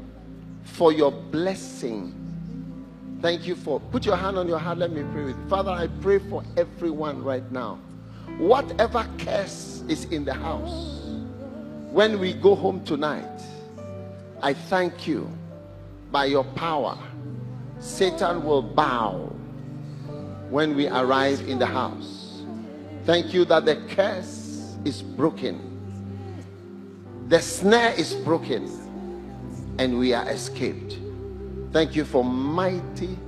for your blessing. Thank you for put your hand on your heart. Let me pray with you. Father. I pray for everyone right now. Whatever curse is in the house, when we go home tonight, I thank you by your power. Satan will bow when we arrive in the house. Thank you that the curse is broken, the snare is broken, and we are escaped. Thank you for mighty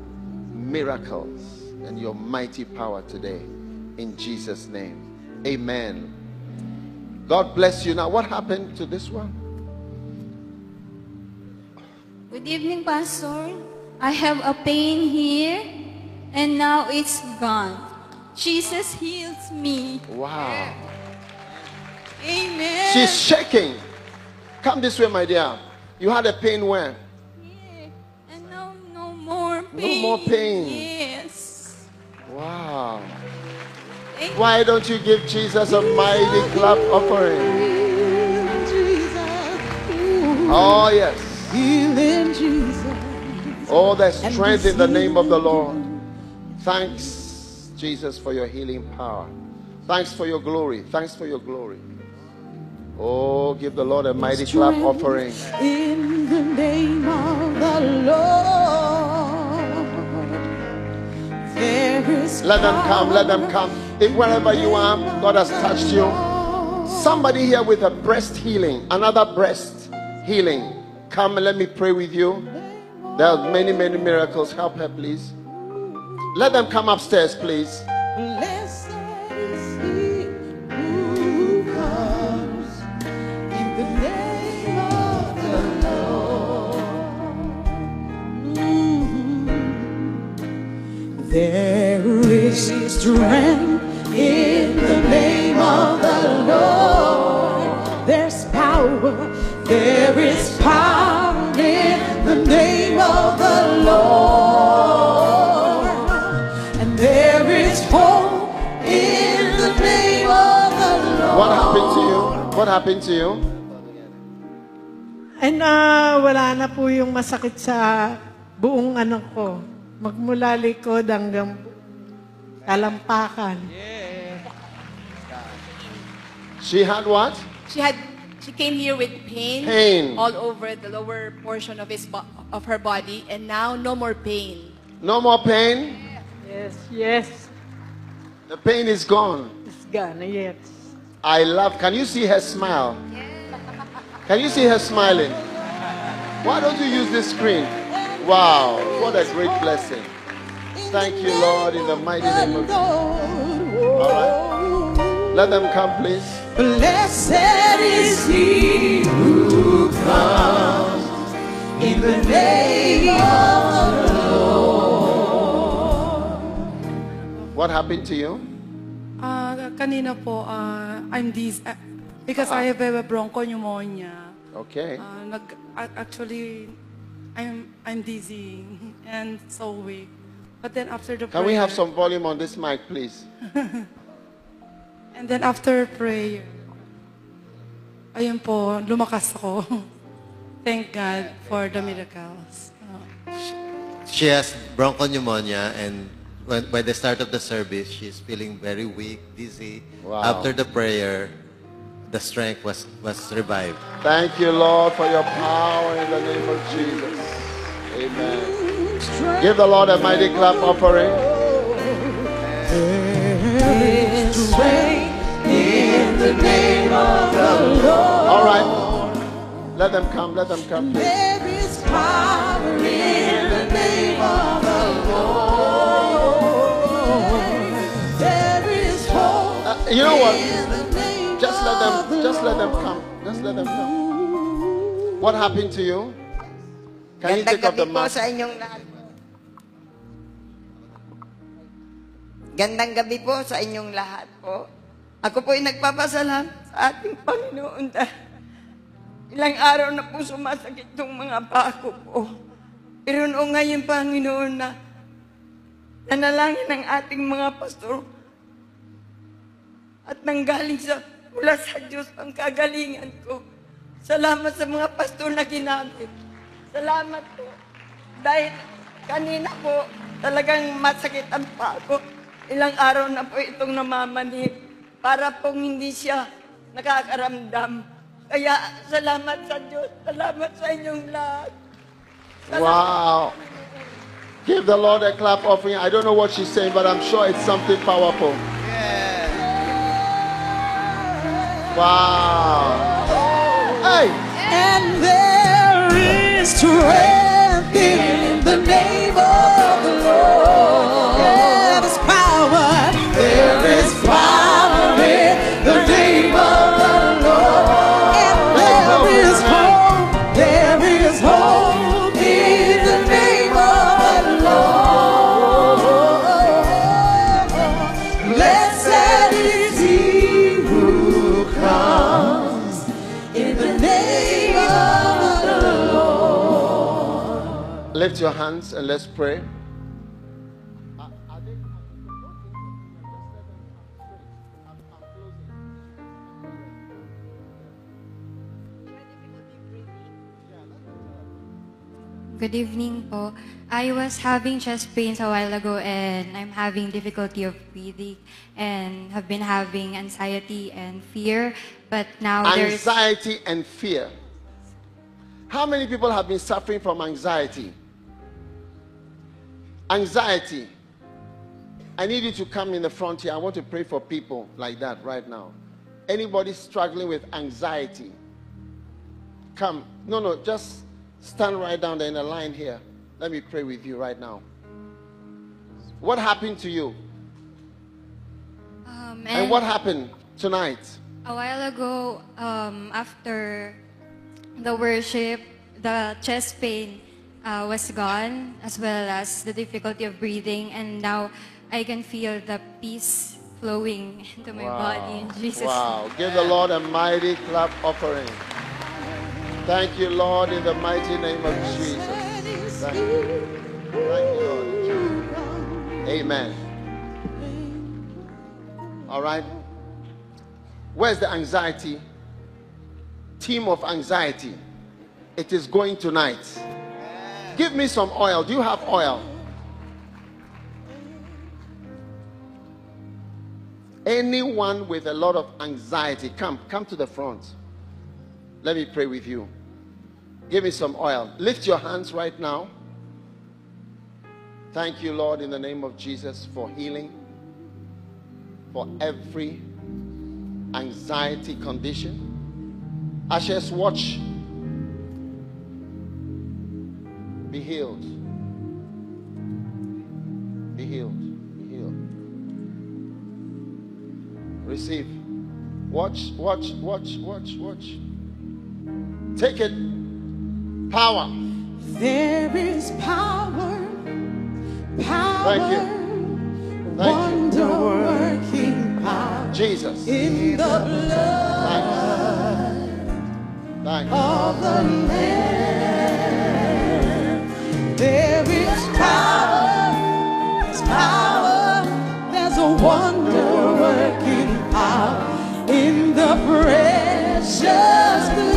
miracles and your mighty power today. In Jesus' name. Amen. God bless you. Now, what happened to this one? Good evening, Pastor. I have a pain here and now it's gone. Jesus heals me. Wow. Amen. She's shaking. Come this way, my dear. You had a pain where? Pain. more pain. Yes. Wow. Thank Why don't you give Jesus a mighty clap offering? Oh, yes. Healing Jesus. Oh, there's strength in the name of the Lord. Thanks. Jesus, for your healing power. Thanks for your glory. Thanks for your glory. Oh, give the Lord a mighty clap offering. In the name of the Lord, Let them come, let them come. If wherever you are, God has touched you. Somebody here with a breast healing, another breast healing. Come and let me pray with you. There are many, many miracles. Help her, please. Let them come upstairs, please. There is strength in the name of the Lord. There's power. There is power in the name of the Lord. And there is hope in the name of the Lord. What happened to you? What happened to you? Ay na, wala na po yung masakit sa buong ano ko. Magmula likod hanggang talampakan. She had what? She had she came here with pain, Pain. all over the lower portion of his of her body and now no more pain. No more pain. Yes, yes. The pain is gone. It's gone, yes. I love. Can you see her smile? Yes. Can you see her smiling? Why don't you use this screen? Wow, what a great blessing. Thank you, Lord, in the mighty name of Jesus. All right. Let them come, please. Blessed is he who comes in the name of the Lord. What happened to you? Ah, kanina po, ah, I'm this, ah, because I have a bronchopneumonia. Okay. Ah, nag, actually, I'm, I'm dizzy and so weak. But then after the Can we have some volume on this mic, please? And then after prayer, ayun po, lumakas ako. Thank God for the miracles. She has bronchopneumonia, and when, by the start of the service, she's feeling very weak, dizzy. Wow. After the prayer, the strength was, was revived. Thank you, Lord, for your power in the name of Jesus. Amen. Give the Lord a mighty clap offering. All right. Let them come. Let them come, please. There is power in the name of the Lord. There is hope Uh, you know what? Them. the Just let them come. Just let them come. What happened to you? Can you take off the mask? sa inyong lahat. Gandang gabi po sa inyong lahat po. Ako po ay nagpapasalam sa ating Panginoon dahil ilang araw na po sumasakit itong mga pako po. Pero noong ngayon, Panginoon, na nanalangin ng ating mga pastor at nanggaling sa mula sa Diyos ang kagalingan ko. Salamat sa mga pastor na ginamit. Salamat po. Dahil kanina po, talagang masakit ang pako. Ilang araw na po itong namamanhid para pong hindi siya nakakaramdam. Kaya salamat sa Diyos. Salamat sa inyong lahat. Wow. Give the Lord a clap offering. I don't know what she's saying, but I'm sure it's something powerful. Wow. Hey. And there is strength in the name of hands and let's pray. Good evening po. I was having chest pains a while ago and I'm having difficulty of breathing and have been having anxiety and fear. But now there's Anxiety and fear. How many people have been suffering from anxiety? Anxiety. I need you to come in the front here. I want to pray for people like that right now. Anybody struggling with anxiety? Come. No, no, just stand right down there in a line here. Let me pray with you right now. What happened to you? um, And what happened tonight? A while ago, um, after the worship, the chest pain uh, was gone, as well as the difficulty of breathing, and now I can feel the peace flowing into my body in Jesus' Wow. Give the Lord a mighty clap offering. Thank you, Lord, in the mighty name of Jesus. Thank you. Thank you, Lord. Amen. All right. Where's the anxiety? Team of anxiety. It is going tonight. Give me some oil. Do you have oil? Anyone with a lot of anxiety, come, come to the front. Let me pray with you. Give me some oil. Lift your hands right now. Thank you, Lord, in the name of Jesus, for healing, for every anxiety condition. Ashes, watch. Be healed. Be healed. Be healed. Receive. Watch, watch, watch, watch, watch. Take it. Power. There is power, power, Thank you. Thank you. working power Jesus. in the blood Thank you. of the Lamb. There is power, there's power, there's a wonder working power in the precious blood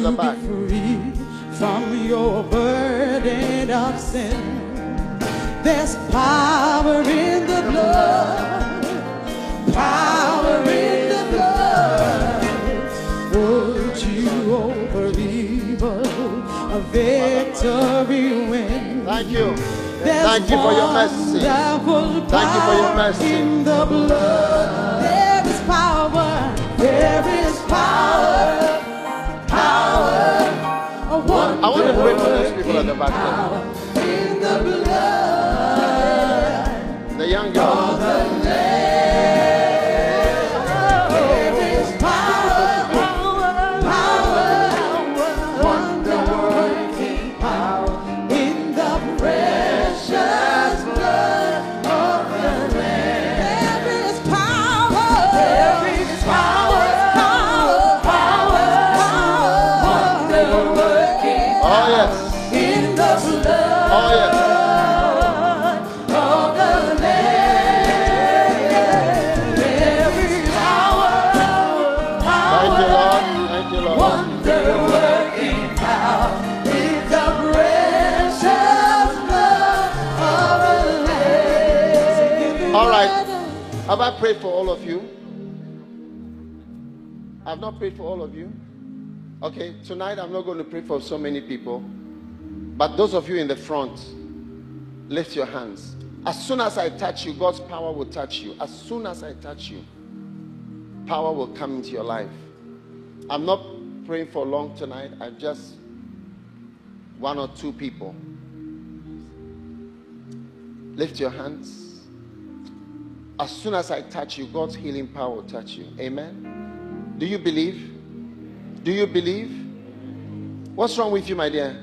those of you at the back. Free from your burden of sin. There's power in the blood. Power in the blood. Would you over evil a victory win? Thank you. There's Thank you for your mercy. Thank you for your mercy. In the blood, there is power. There is. Power. I want to pray for those people at the back power in the blood there. The young girl. Not prayed for all of you. Okay, tonight I'm not going to pray for so many people. But those of you in the front, lift your hands. As soon as I touch you, God's power will touch you. As soon as I touch you, power will come into your life. I'm not praying for long tonight. I just one or two people. Lift your hands. As soon as I touch you, God's healing power will touch you. Amen. Do you believe? Do you believe? What's wrong with you, my dear?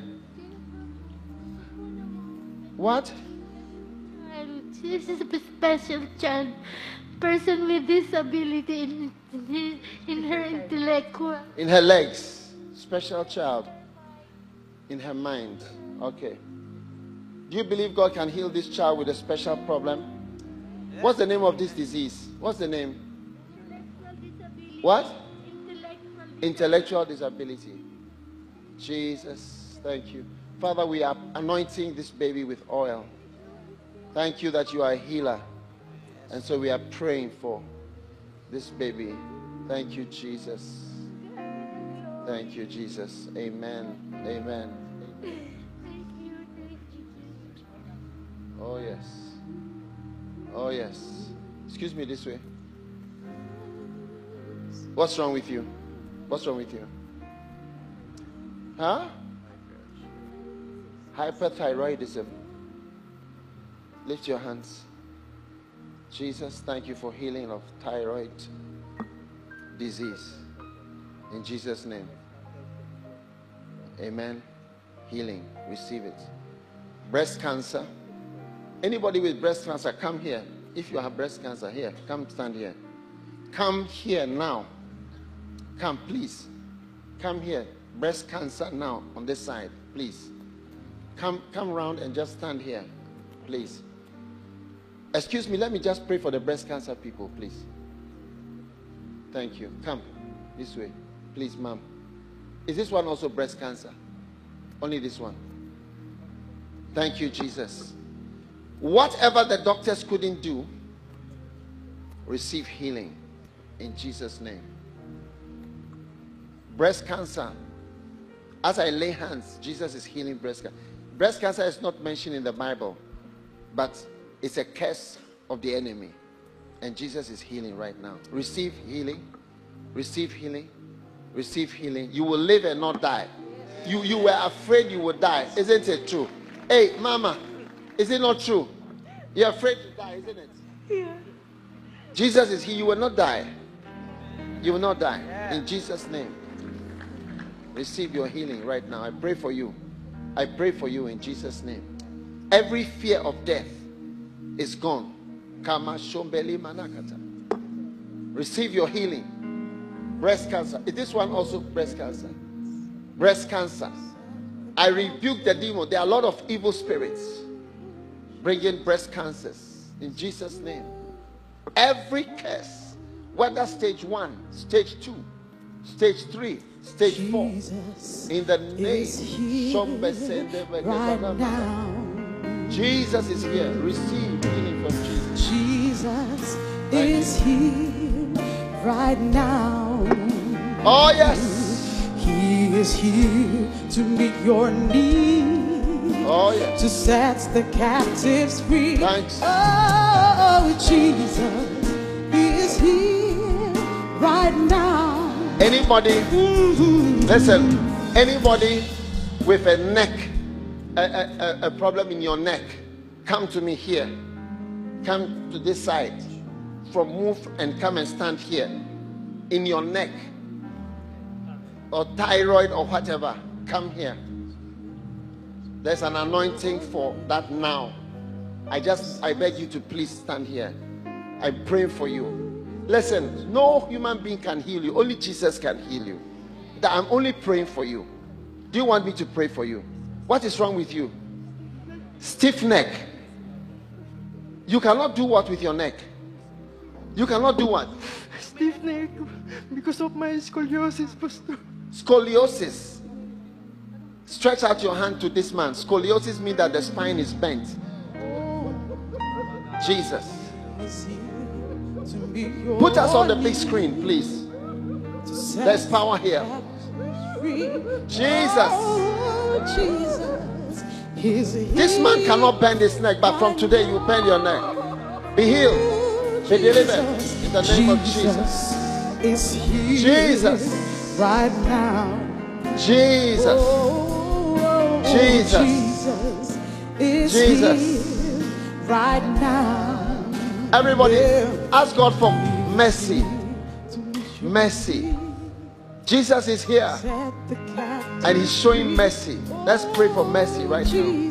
What? This is a special child, person with disability in, in, in her intellectual. In her legs. Special child. In her mind. Okay. Do you believe God can heal this child with a special problem? What's the name of this disease? What's the name? What? Intellectual disability. Jesus, thank you. Father, we are anointing this baby with oil. Thank you that you are a healer. And so we are praying for this baby. Thank you, Jesus. Thank you, Jesus. Amen. Amen. Oh, yes. Oh, yes. Excuse me this way. What's wrong with you? What's wrong with you? Huh? Hyperthyroidism. Lift your hands. Jesus, thank you for healing of thyroid disease. In Jesus' name. Amen. Healing. Receive it. Breast cancer. Anybody with breast cancer, come here. If you have breast cancer, here, come stand here. Come here now. Come, please. Come here. Breast cancer now on this side, please. Come, come round and just stand here, please. Excuse me, let me just pray for the breast cancer people, please. Thank you. Come this way, please, ma'am. Is this one also breast cancer? Only this one. Thank you, Jesus. Whatever the doctors couldn't do, receive healing in Jesus' name. Breast cancer. As I lay hands, Jesus is healing breast cancer. Breast cancer is not mentioned in the Bible, but it's a curse of the enemy. And Jesus is healing right now. Receive healing. Receive healing. Receive healing. You will live and not die. You, you were afraid you would die. Isn't it true? Hey, mama, is it not true? You're afraid to die, isn't it? Yeah. Jesus is here. You will not die. You will not die. In Jesus' name. Receive your healing right now. I pray for you. I pray for you in Jesus' name. Every fear of death is gone. Kama shombeli manakata. Receive your healing. Breast cancer. Is this one also breast cancer? Breast cancer. I rebuke the demon. There are a lot of evil spirits bringing breast cancers in Jesus' name. Every curse, whether stage one, stage two, stage three, stage four, in the name right now. Jesus is here. Receive healing from Jesus. Jesus is here right now. Oh, yes. He is here to meet your need. Oh, yes. To set the captives free. Thanks. Oh, Jesus is here right now. Anybody, listen, anybody with a neck, a, a, a- problem in your neck, come to me here. Come to this side. From move and come and stand here. In your neck, or thyroid, or whatever, come here. There's an anointing for that now. I just, I beg you to please stand here. I pray for you. Listen, no human being can heal you. Only Jesus can heal you. That I'm only praying for you. Do you want me to pray for you? What is wrong with you? Stiff neck. You cannot do what with your neck? You cannot do what? Stiff neck because of my scoliosis, Pastor. Scoliosis. Stretch out your hand to this man. Scoliosis means that the spine is bent. Jesus. Put us on the big screen, please. There's power here. Jesus. Oh, Jesus. This man cannot bend his neck, but from today you bend your neck. Be healed. Be delivered in the name of Jesus. is Jesus. right now. Jesus. Oh, oh Jesus. Jesus is Jesus. right now. Everybody, ask God for mercy. Mercy. Jesus is here Set the captive and He's showing mercy. Let's pray for mercy right now.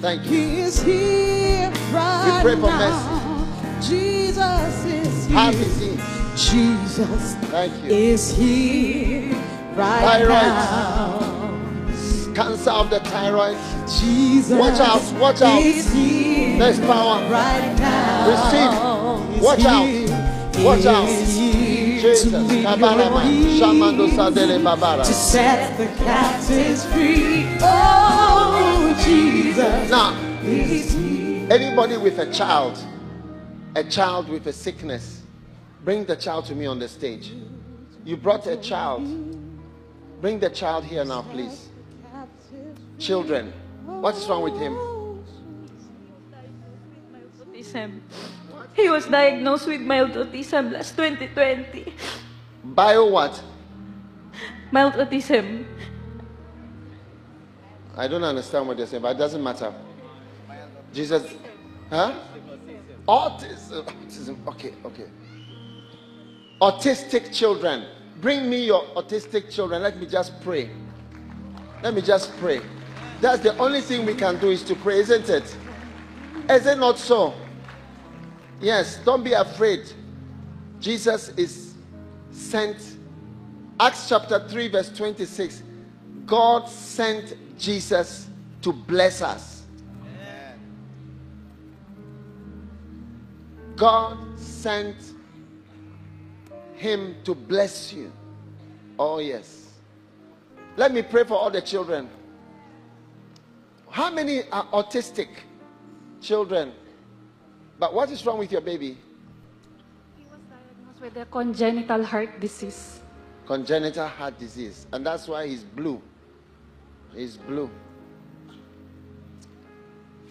Thank you. He is here right pray for mercy. Jesus is here. Jesus Thank you. is here right Thyroid. now. Cancer of the thyroid. Jesus Watch out. Watch out. is here There's power. right now. Receive. Watch out. Watch out. Jesus. to meet your Kabarama. needs, Shamando Sadele Babara. to set the captives free. Oh, Jesus Now, anybody with a child, a child with a sickness, bring the child to me on the stage. You brought a child. Bring the child here now, please. Children, what is wrong with him? Autism. He was diagnosed with mild autism last 2020. Bio what? Mild autism. I don't understand what you're saying, but it doesn't matter. Jesus, huh? Autism. Autism. Okay, okay. Autistic children. Bring me your autistic children. Let me just pray. Let me just pray. That's the only thing we can do is to pray, isn't it? Is it not so? Yes, don't be afraid. Jesus is sent. Acts chapter 3, verse 26. God sent Jesus to bless us. God sent him to bless you. Oh, yes. Let me pray for all the children. How many are autistic children? But what is wrong with your baby? He was diagnosed with a congenital heart disease. Congenital heart disease. And that's why he's blue. He's blue.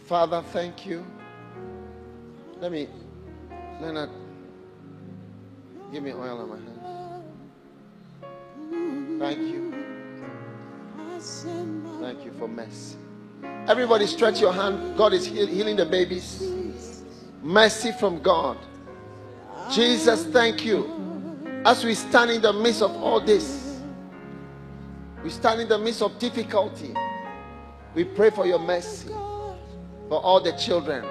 Father, thank you. Let me, Leonard, give me oil on my hands. Thank you. Thank you for mercy. Everybody stretch your hand. God is heal- healing the babies. Mercy from God. Jesus, thank you. As we stand in the midst of all this, we stand in the midst of difficulty. We pray for your mercy for all the children.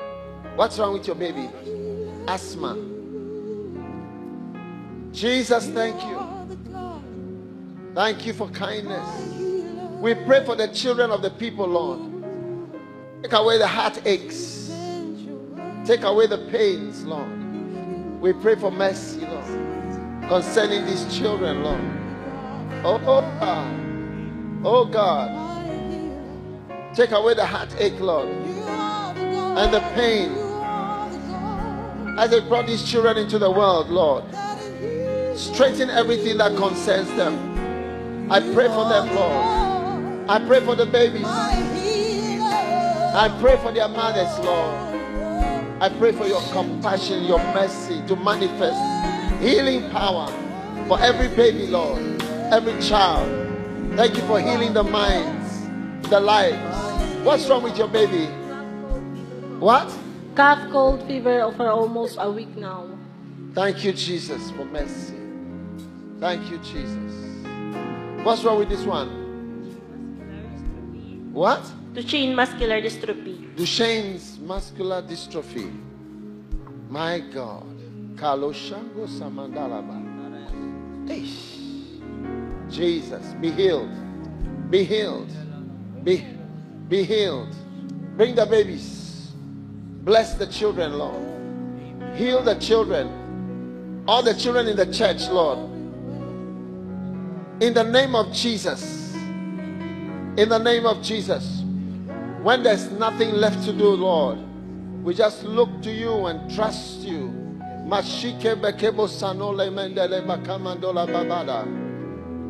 What's wrong with your baby? Asthma. Jesus, thank you. Thank you for kindness. We pray for the children of the people, Lord. Take away the heartaches. Take away the pains, Lord. We pray for mercy, Lord, concerning these children, Lord. Oh, oh God. Oh God. Take away the heartache, Lord, and the pain as they brought these children into the world, Lord. Straighten everything that concerns them. I pray for them, Lord. I pray for the babies. I pray for their mothers, Lord. I pray for your compassion, your mercy to manifest healing power for every baby, Lord, every child. Thank you for healing the minds, the lives. What's wrong with your baby? What? Cough, cold, fever for almost a week now. Thank you, Jesus, for mercy. Thank you, Jesus. What's wrong with this one? What? Duchenne muscular dystrophy. Duchenne's muscular dystrophy. My God. Kaloshango Samandalaba. Jesus, be healed. Be healed. Be, be healed. Bring the babies. Bless the children, Lord. Heal the children. All the children in the church, Lord. In the name of Jesus. In the name of Jesus. When there's nothing left to do, Lord, we just look to you and trust you. Mashike bekebo sanole mendele makamandola babada.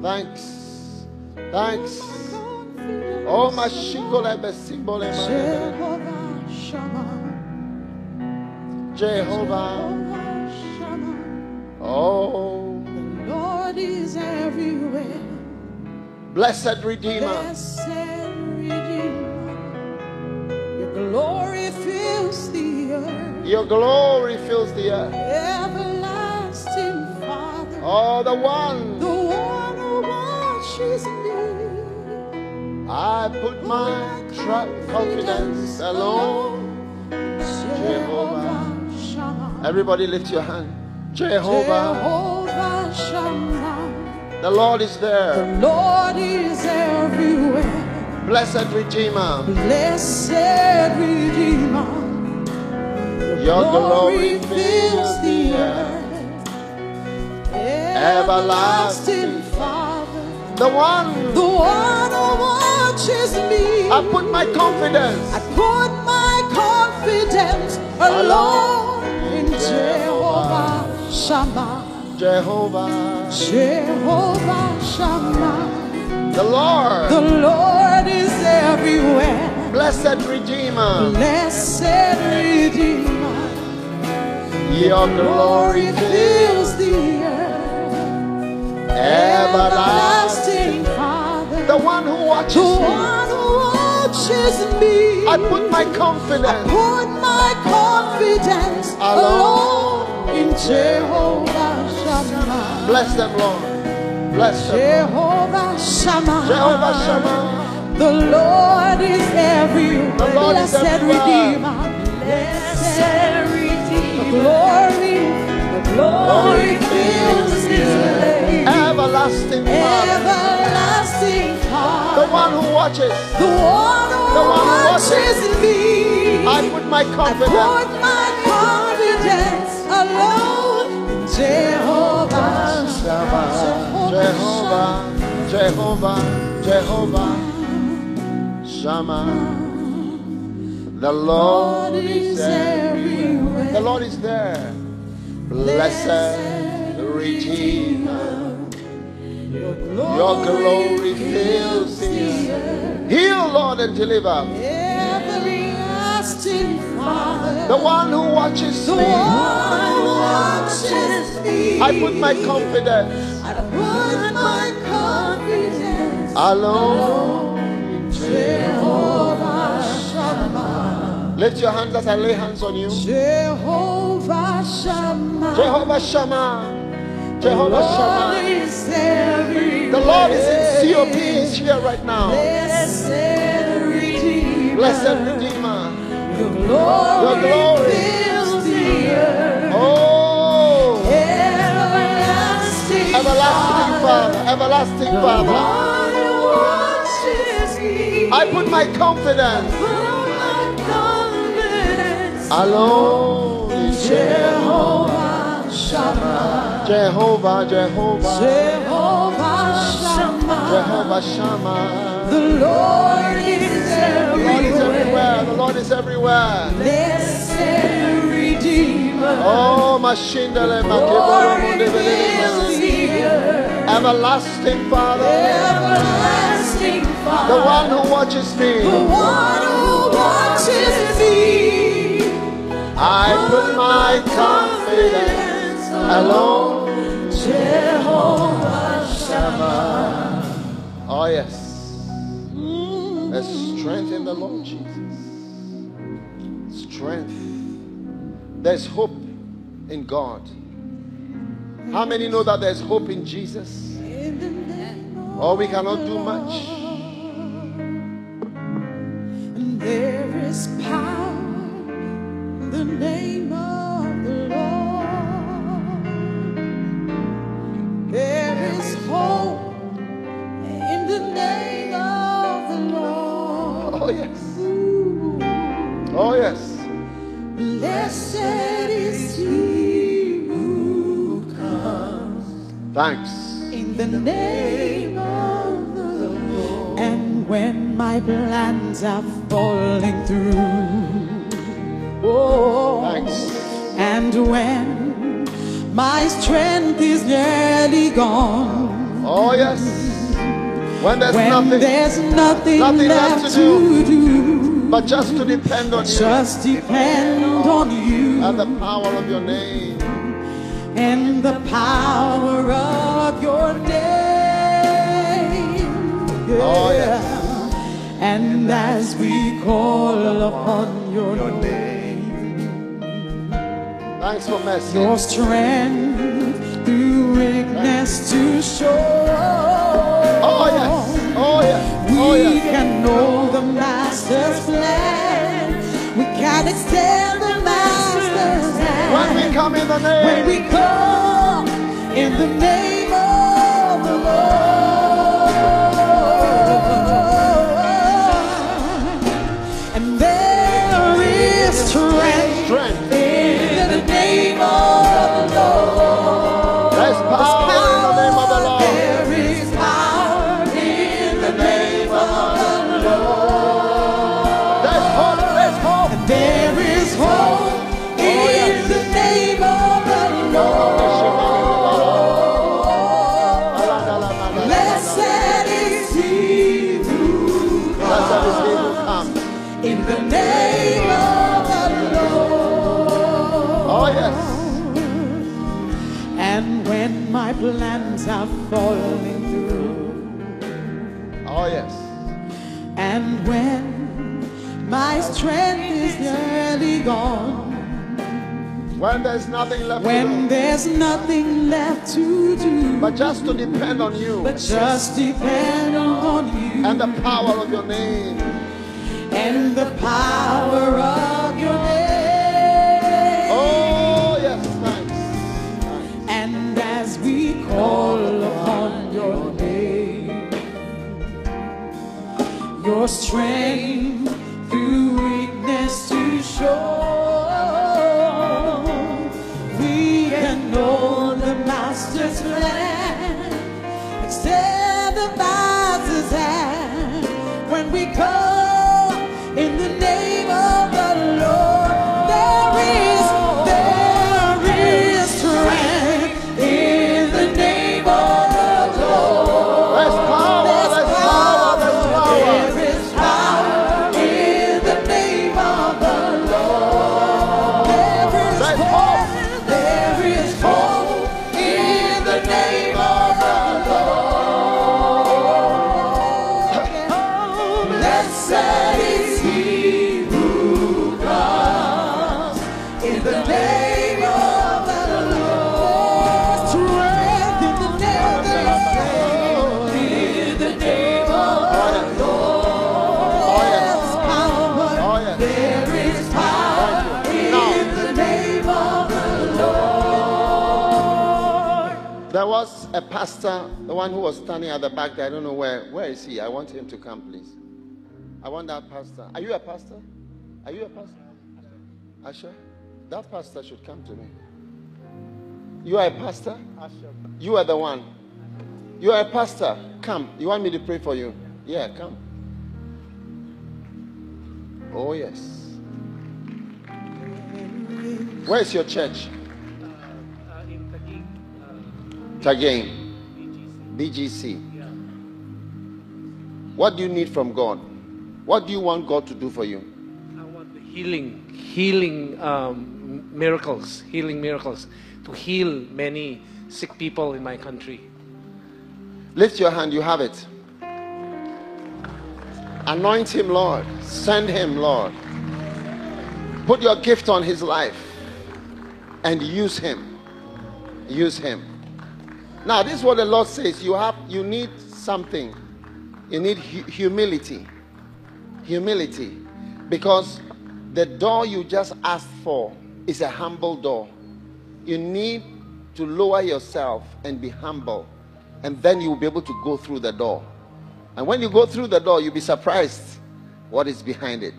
Thanks. Thanks. Oh, my shikolebe simbole Jehovah. Oh, Lord is everywhere. blessed Redeemer. Blessed glory fills the earth. Your glory fills the earth. Everlasting Father. Oh, the one. The one who watches me. I put my trust, confidence alone. Jehovah. Shammah. Everybody lift your hand. Jehovah. Jehovah Shammah. The Lord is there. The Lord is everywhere. Blessed Redeemer. Blessed Redeemer. Your glory fills the earth. Everlasting Father. The one. The one who watches me. I put my confidence. I put my confidence alone in Jehovah Shammah. Jehovah. Jehovah Shammah. The Lord. The Lord is everywhere. Blessed Redeemer. Blessed Redeemer. Your glory fills the earth. Everlasting. Father. The one who watches The me. one who watches me. I put my confidence. I Put my confidence alone in Jehovah Shammah. Bless them, Lord. Bless. Jehovah Shammah. Jehovah Shammah. The Lord is everywhere. The Lord is Blessed everywhere. Redeemer. Blessed Redeemer. The Glory. The glory fills this place. Everlasting Father. Everlasting Father. The one who watches. The one who The one who watches me. I put my I confidence. put my confidence alone in Jehovah. Jehovah, Jehovah, Jehovah, Shammah. The Lord is everywhere. The Lord is there. Blessed Redeemer. Your glory fills the earth. Heal, Lord, and deliver. Everlasting Father. The one who watches The me. one who watches me. I put my confidence I put my confidence alone. in Jehovah Shammah. Lift your hands as I lay hands on you. Jehovah Shammah. Jehovah Shammah. Jehovah Shammah. The Lord is in COP. He's here right now. Blessed Redeemer. Blessed Redeemer. Your glory, Your glory. fills the earth. Oh, Everlasting, everlasting Father, everlasting Father. One who watches me. I put my confidence Put my confidence alone in Jehovah Shammah. Jehovah, Jehovah, Jehovah Shammah. Jehovah Shammah. The Lord is everywhere. The Lord is everywhere. everywhere. The Lord is everywhere. Blessed Redeemer. Oh, Mashindale Glory fills the earth. Everlasting Father, Everlasting Father. the one who watches me. The one who watches me. I put my confidence alone. Jehovah Shammah. Oh, yes. There's strength in the Lord Jesus. Strength. There's hope in God. How many know that there's hope in Jesus? Oh, we cannot do much. There is power in the name of the Lord. And when my plans are falling through, oh, Thanks. and when my strength is nearly gone, Oh, yes. When there's when nothing, there's nothing, nothing left, left to to do, but just to depend on you just depend on you and the power of your name. And the power of your name. Oh, yes. And as we call upon your name, Thanks for mercy. your strength through weakness to show. Oh, yes. Oh, yes. Oh, We yes. can know the master's plan. We can extend the master's hand. When we come in the name. When we come in the name of the Lord. When there's nothing left to do, there's nothing left to do, but just to depend on you but just depend on you and the power of your name. and the power of your name. Oh, yes. Thanks. And as we call upon your name, your strength pastor, the one who was standing at the back there. I don't know where. Where is he? I want him to come, please. I want that pastor. Are you a pastor? Are you a pastor? Asha? That pastor should come to me. You are a pastor? You are the one. You are a pastor. Come. You want me to pray for you? Yeah, come. Oh, yes. Where is your church? Uh, uh, in Taguig. Uh, Taguig. BGC. What do you need from God? What do you want God to do for you? I want the healing, healing um, miracles, healing miracles, to heal many sick people in my country. Lift your hand, you have it. Anoint him, Lord. Send him, Lord. Put your gift on his life and use him. Use him. Now, this is what the Lord says. You have you need something. You need hu- humility. Humility. Because the door you just asked for is a humble door. You need to lower yourself and be humble. And then you will be able to go through the door. And when you go through the door, you'll be surprised what is behind it.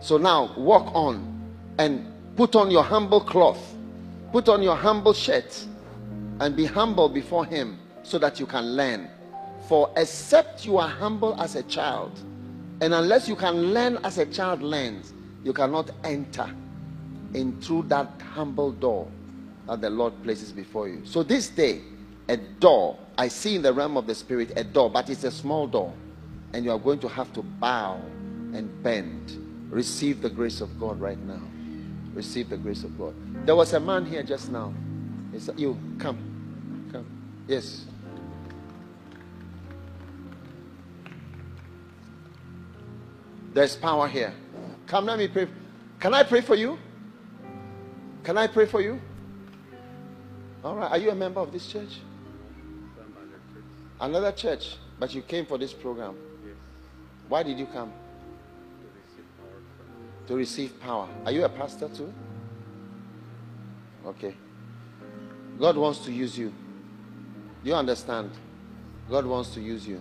So now walk on and put on your humble cloth, put on your humble shirt, and be humble before Him so that you can learn. For except you are humble as a child, and unless you can learn as a child learns, you cannot enter in through that humble door that the Lord places before you. So this day, a door I see in the realm of the spirit a door, but it's a small door. And you are going to have to bow and bend. Receive the grace of God right now. Receive the grace of God. There was a man here just now. Is you come. Come. Yes. There's power here. Come, let me pray. Can I pray for you? Can I pray for you? All right. Are you a member of this church? Another church, but you came for this program. Yes. Why did you come? To receive power. To receive power. Are you a pastor too? Okay. God wants to use you. Do you understand? God wants to use you.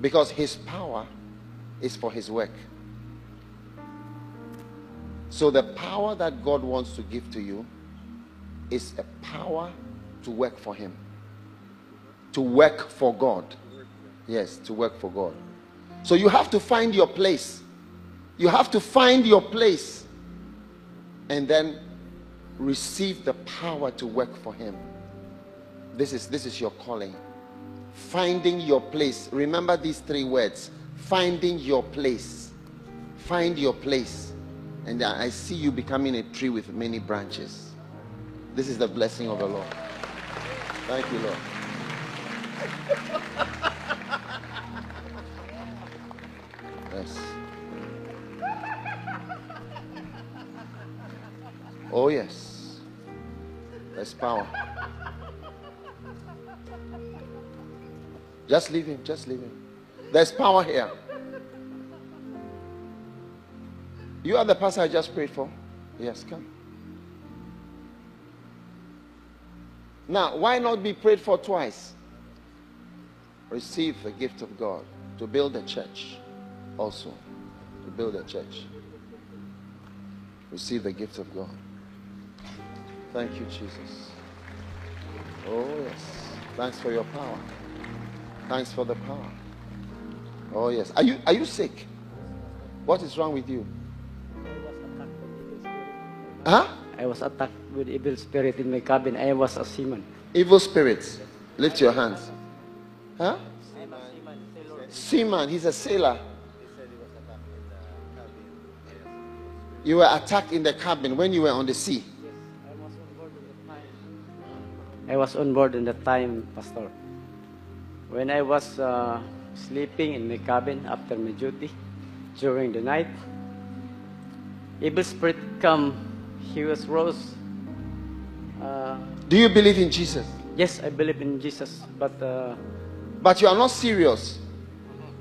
Because His power is for His work. So the power that God wants to give to you is a power to work for Him. To work for God. Yes, to work for God. So you have to find your place. You have to find your place and then receive the power to work for him. This is this is your calling. Finding your place. Remember these three words. Finding your place. Find your place. And I see you becoming a tree with many branches. This is the blessing of the Lord. Thank you, Lord. Yes. Oh, yes. There's power. Just leave him. Just leave him. There's power here. You are the pastor I just prayed for? Yes, come. Now, why not be prayed for twice? Receive the gift of God to build a church also. To build a church. Receive the gift of God. Thank you, Jesus. Oh, yes. Thanks for your power. Thanks for the power. Oh, yes. Are you, are you sick? What is wrong with you? Huh? I was attacked with evil spirit in my cabin. I was a seaman. Evil spirits. Lift your hands. Huh? Seaman. He's a sailor. You were attacked in the cabin when you were on the sea. I was on board in that time, Pastor. When I was uh, sleeping in my cabin after my duty during the night, evil spirit come. He was rose. Uh, Do you believe in Jesus? yes, I believe in Jesus, but uh, But you are not serious.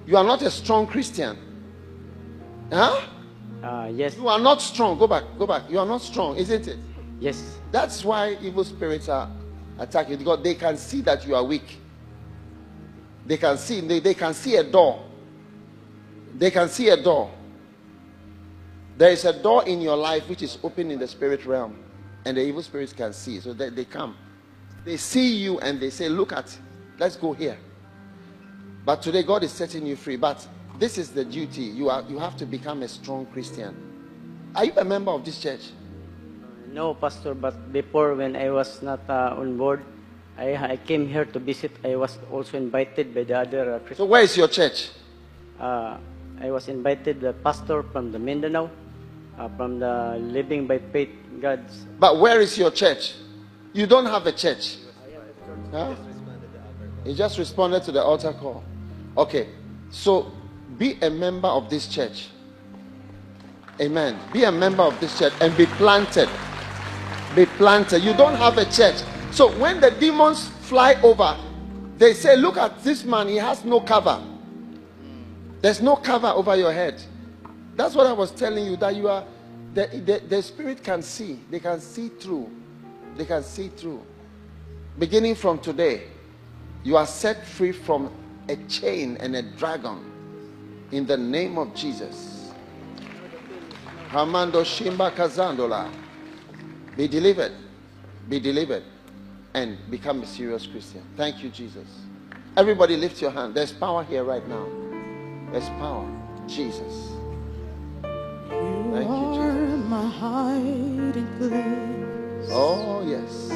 You are not a strong Christian. Huh? uh, yes, You are not strong. Go back. Go back. You are not strong, isn't it? yes, That's why evil spirits are attacking because they can see that you are weak. They can see they, they can see a door. They can see a door. There is a door in your life which is open in the spirit realm, and the evil spirits can see. So they, they come. They see you and they say, Look at, let's go here. But today God is setting you free. But this is the duty. You are you have to become a strong Christian. Are you a member of this church? No, Pastor. But before, when I was not uh, on board, I, I came here to visit. I was also invited by the other uh, Christian. So where is your church? Uh, I was invited the pastor from the Mindanao, uh, from the Living by Faith God's. But where is your church? You don't have a church. Huh? He just responded to the altar call. Okay. So be a member of this church. Amen. Be a member of this church and be planted. Be planted. You don't have a church. So when the demons fly over, they say, Look at this man, he has no cover. There's no cover over your head. That's what I was telling you that you are, the, the, the spirit can see. They can see through. They can see through. Beginning from today, you are set free from a chain and a dragon in the name of Jesus. Hamando Shimba Kazandola. Be delivered. Be delivered. And become a serious Christian. Thank you, Jesus. Everybody lift your hand. There's power here right now. There's power. Jesus. Thank you, Jesus. My hiding place. Oh, yes.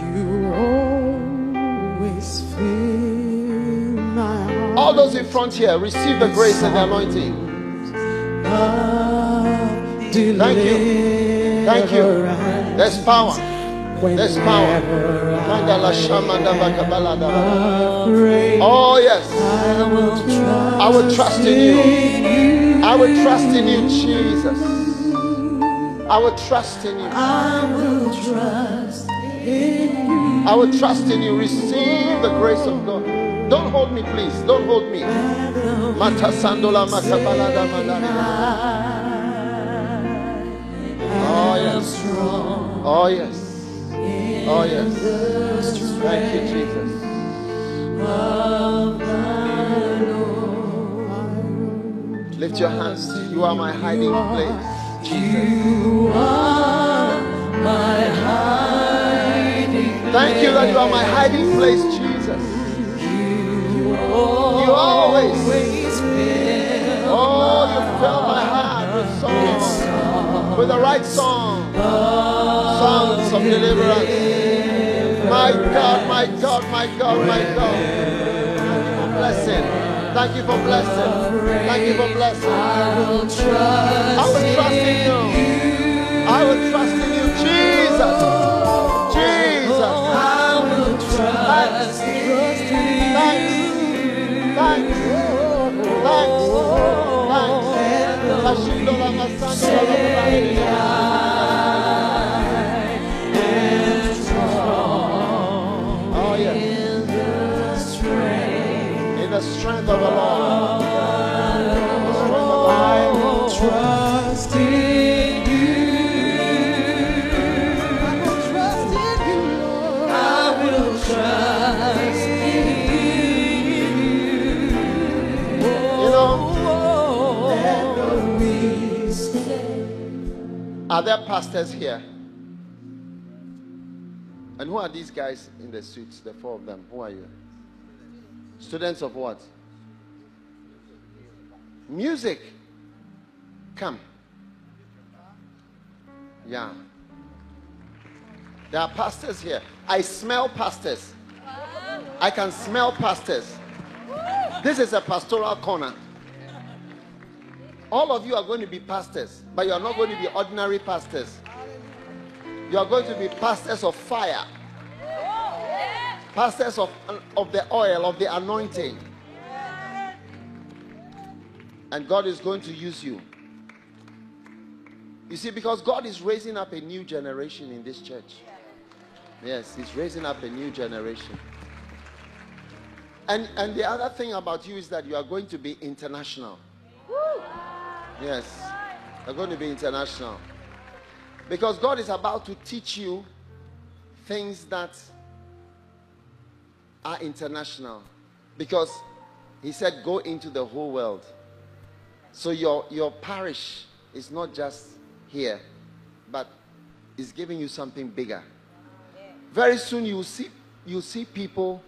You always fill my heart. All those in front here, receive the grace and the anointing. Thank you. Thank you. There's power. There's power. Mandala shamanda bakabalada. Oh, yes. I will trust in you. I will trust in you, Jesus. I will trust in you. I will trust in you. I will trust in you. Receive the grace of God. Don't hold me, please. Don't hold me. Mata sandola makabalada. Oh, oh yes. Oh yes. Oh yes. Thank you, Jesus. Lift your hands. You are my hiding place. You are my hiding place. Thank you that you are my hiding place, Jesus. You always. Oh, you fill my heart with song, with the right song, songs of deliverance. My God, my God, my God, my God. Thank you for blessing. Thank you for blessing. Thank you for blessing. I will trust I will trust in you. I will trust in you, Jesus. Jesus. I will trust strength of the Lord. In the strength of the Lord. trust Are there pastors here? And who are these guys in the suits, the four of them? Who are you? Students of what? Music. Come. Yeah. There are pastors here. I smell pastors. I can smell pastors. This is a pastoral corner. All of you are going to be pastors, but you are not going to be ordinary pastors. You are going to be pastors of fire, pastors of, of the oil, of the anointing. And God is going to use you. You see, because God is raising up a new generation in this church. Yes, He's raising up a new generation. And, and the other thing about you is that you are going to be international. Yes, you're going to be international. Because God is about to teach you things that are international. Because He said, go into the whole world. So your, your parish is not just here, but is giving you something bigger. Very soon you see you see people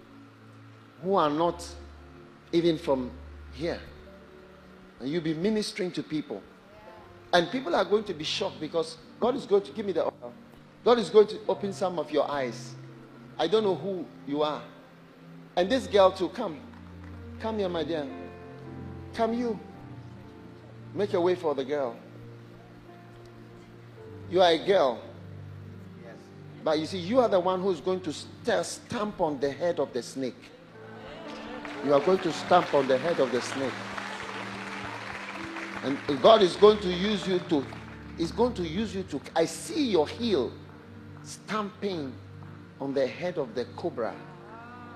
who are not even from here. And you'll be ministering to people. And people are going to be shocked because God is going to give me the oil. God is going to open some of your eyes. I don't know who you are. And this girl too, come. Come here, my dear. Come you. Make a way for the girl. You are a girl. But you see, you are the one who's going to st- stamp on the head of the snake. You are going to stamp on the head of the snake. And God is going to use you to, is going to use you to, I see your heel stamping on the head of the cobra.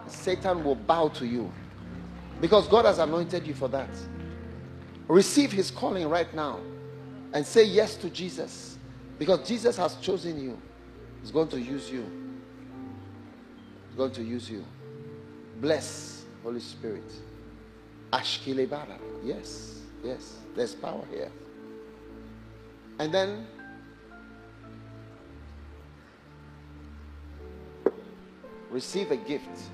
Satan will bow to you. Because God has anointed you for that. Receive his calling right now and say yes to Jesus. Because Jesus has chosen you. He's going to use you. He's going to use you. Bless, Holy Spirit. Ashkilebara. Yes, yes. There's power here. And then receive a gift.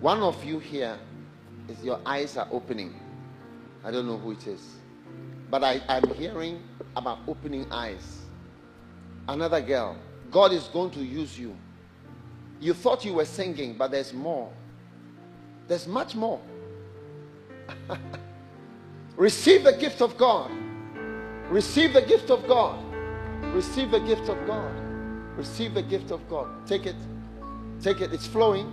One of you here is your eyes are opening. I don't know who it is. But I, I'm hearing about opening eyes. Another girl. God is going to use you. You thought you were singing, but there's more. There's much more. Receive the gift of God. Receive the gift of God. Receive the gift of God. Receive the gift of God. Take it. Take it. It's flowing.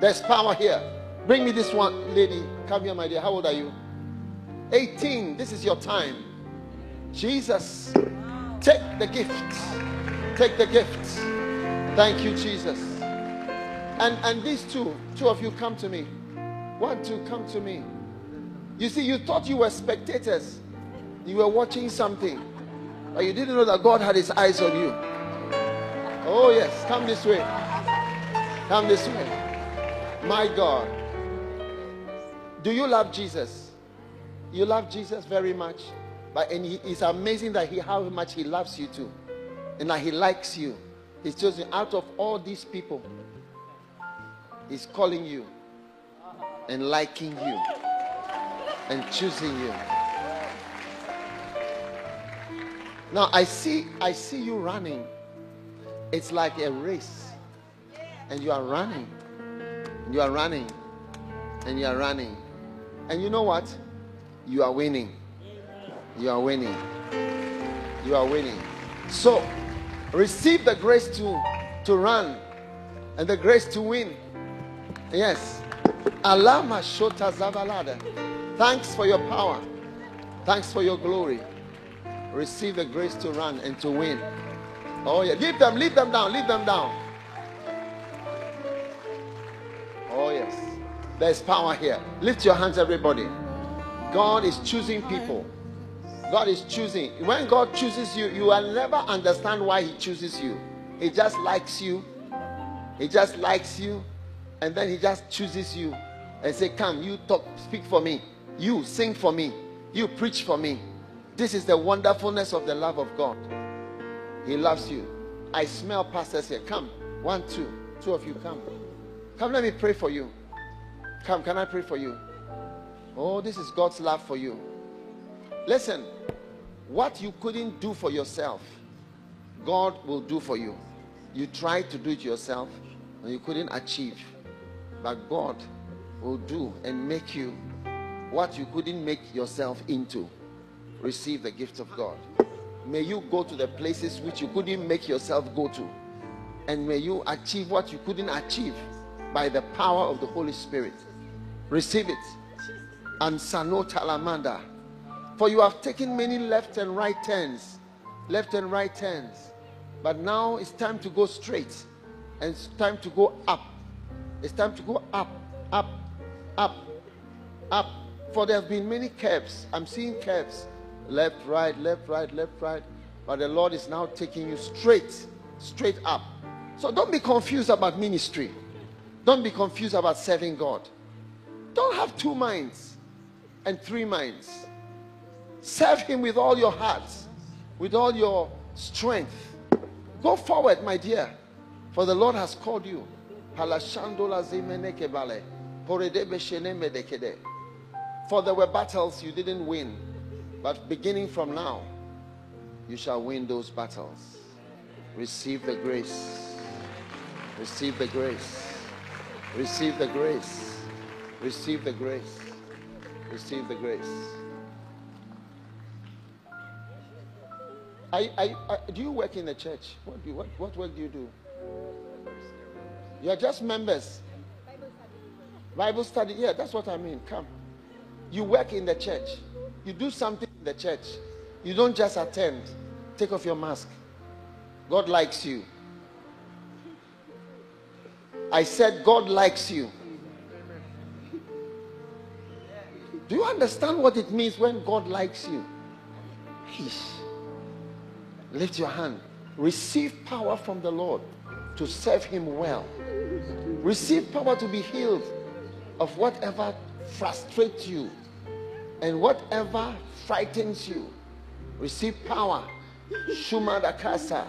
There's power here. Bring me this one lady. Come here, my dear. How old are you? 18. This is your time. Jesus, take the gift. Take the gift. Thank you, Jesus. And and these two, two of you come to me. One, two, come to me. You see, you thought you were spectators. You were watching something. But you didn't know that God had his eyes on you. Oh, yes. Come this way. Come this way. My God. Do you love Jesus? You love Jesus very much. But and he, it's amazing that he how much he loves you too. And that he likes you. He's chosen out of all these people. He's calling you and liking you and choosing you. Now I see I see you running. It's like a race. And you are running. You are running. And you are running. And you know what? You are winning. You are winning. You are winning. So receive the grace to to run and the grace to win. Yes. Alama Shota Zavalada. Thanks for your power. Thanks for your glory. Receive the grace to run and to win. Oh, yeah. Leave them, leave them down, leave them down. Oh, yes. There's power here. Lift your hands, everybody. God is choosing people. God is choosing. When God chooses you, you will never understand why He chooses you. He just likes you. He just likes you. And then He just chooses you and say, Come, you talk, speak for me. You sing for me. You preach for me. This is the wonderfulness of the love of God. He loves you. I smell pastors here. Come. One, two. Two of you come. Come, let me pray for you. Come, can I pray for you? Oh, this is God's love for you. Listen, what you couldn't do for yourself, God will do for you. You tried to do it yourself and you couldn't achieve. But God will do and make you what you couldn't make yourself into. Receive the gift of God. May you go to the places which you couldn't make yourself go to. And may you achieve what you couldn't achieve by the power of the Holy Spirit. Receive it. And Sano Talamanda. For you have taken many left and right turns. Left and right turns. But now it's time to go straight. And it's time to go up. It's time to go up, up, up, up. For there have been many curves. I'm seeing curves. Left, right, left, right, left, right. But the Lord is now taking you straight, straight up. So don't be confused about ministry. Don't be confused about serving God. Don't have two minds and three minds. Serve Him with all your heart, with all your strength. Go forward, my dear, for the Lord has called you. For there were battles you didn't win, but beginning from now, you shall win those battles. Receive the grace. Receive the grace. Receive the grace. Receive the grace. Receive the grace. I, I, I, do you work in the church? What, do you, what, what work do you do? You are just members. Bible study. Yeah, that's what I mean. Come. You work in the church. You do something in the church. You don't just attend. Take off your mask. God likes you. I said, God likes you. Do you understand what it means when God likes you? Eesh. Lift your hand. Receive power from the Lord to serve Him well. Receive power to be healed of whatever frustrates you and whatever frightens you. Receive power. Shuma da casa.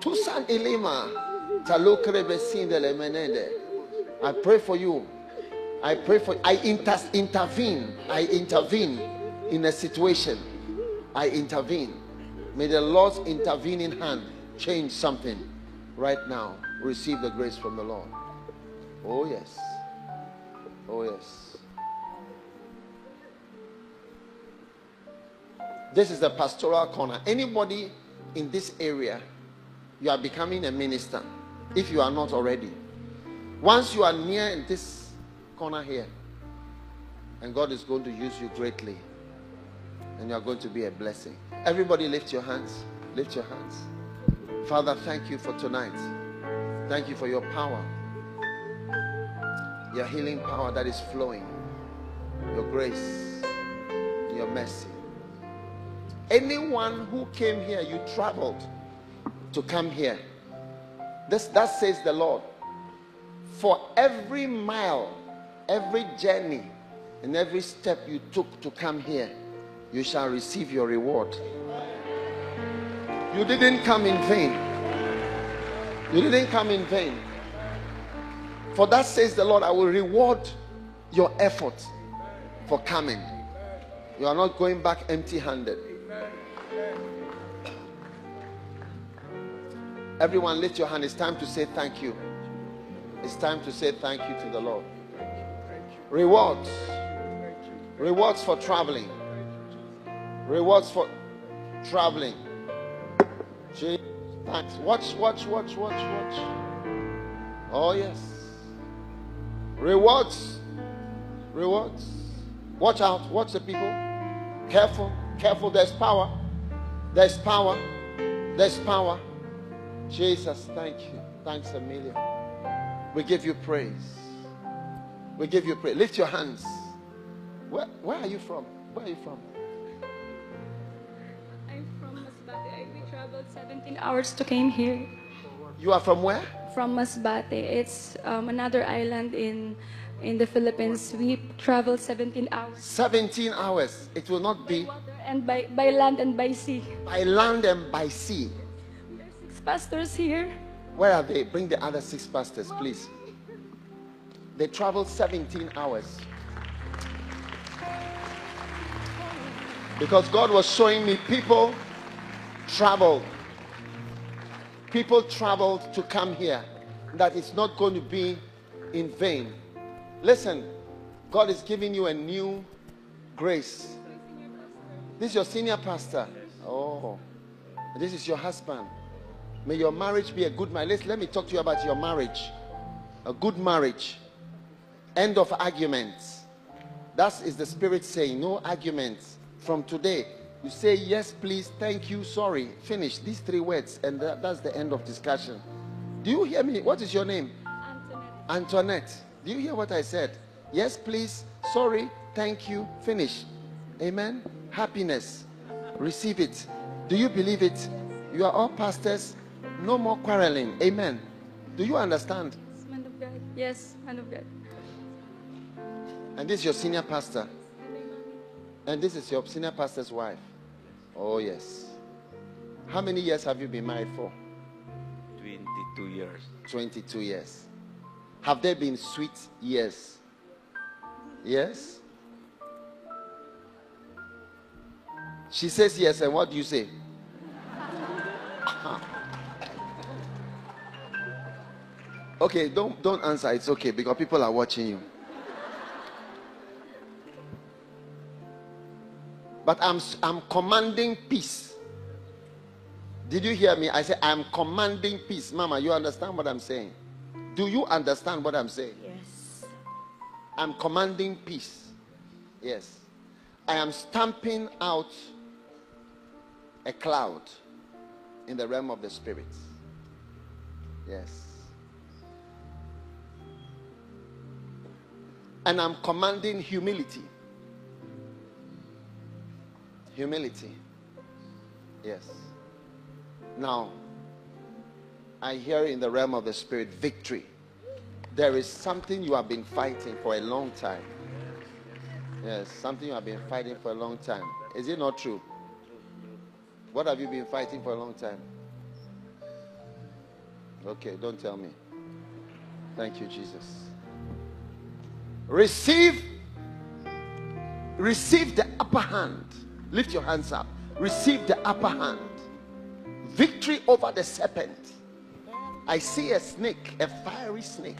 Tusan ilima. I pray for you. I pray for I inter- intervene. I intervene in a situation. I intervene. May the Lord's intervening hand change something right now. Receive the grace from the Lord. Oh, yes. Oh, yes. This is the pastoral corner. Anybody in this area, you are becoming a minister if you are not already. Once you are near in this corner here, and God is going to use you greatly, and you are going to be a blessing. Everybody, lift your hands. Lift your hands. Father, thank you for tonight. Thank you for your power, your healing power that is flowing, your grace, your mercy. Anyone who came here, you traveled to come here. This that says the Lord. For every mile, every journey, and every step you took to come here, you shall receive your reward. You didn't come in vain. You didn't come in vain. For that says the Lord, I will reward your effort for coming. You are not going back empty handed. Everyone, lift your hand. It's time to say thank you. It's time to say thank you to the Lord. Rewards. Rewards for traveling. Rewards for traveling. Thanks. Watch, watch, watch, watch, watch. Oh, yes. Rewards. Rewards. Watch out. Watch the people. Careful. Careful. There's power. There's power. There's power. Jesus, thank you. Thanks a million. We give you praise. We give you praise. Lift your hands. Where, where are you from? Where are you from? I'm from Masbate. We traveled 17 hours to came here. You are from where? From Masbate. It's um, another island in in the Philippines. We traveled 17 hours. 17 hours. It will not be And by, by land and by sea. by land and by sea. Pastors here. Where are they? Bring the other six pastors, please. They traveled 17 hours. Because God was showing me people traveled. People traveled to come here. That it's not going to be in vain. Listen, God is giving you a new grace. This is your senior pastor. Oh, this is your husband. May your marriage be a good marriage. Let, let me talk to you about your marriage. A good marriage. End of arguments. That is the spirit saying, no arguments. From today, you say yes, please, thank you, sorry. Finish these three words, and that- that's the end of discussion. Do you hear me? What is your name? Antoinette. Antoinette. Do you hear what I said? Yes, please, sorry, thank you, finish. Amen. Happiness. Receive it. Do you believe it? You are all pastors. No more quarreling. Amen. Do you understand? Man of God. Yes, man of God. And this is your senior pastor. And this is your senior pastor's wife. Oh, yes. How many years have you been married for? 22 years. 22 years. Have there been sweet years? Yes? She says yes, and what do you say? okay, don't don't answer. It's okay because people are watching you. But I'm I'm commanding peace. Did you hear me? I said I'm commanding peace. Mama, you understand what I'm saying? Do you understand what I'm saying? Yes. I'm commanding peace. Yes. I am stamping out a cloud in the realm of the spirit. Yes. And I'm commanding humility. Humility. Yes. Now, I hear in the realm of the spirit victory. There is something you have been fighting for a long time. Yes, something you have been fighting for a long time. Is it not true? What have you been fighting for a long time? Okay, don't tell me. Thank you, Jesus. Receive receive the upper hand. Lift your hands up. Receive the upper hand. Victory over the serpent. I see a snake, a fiery snake.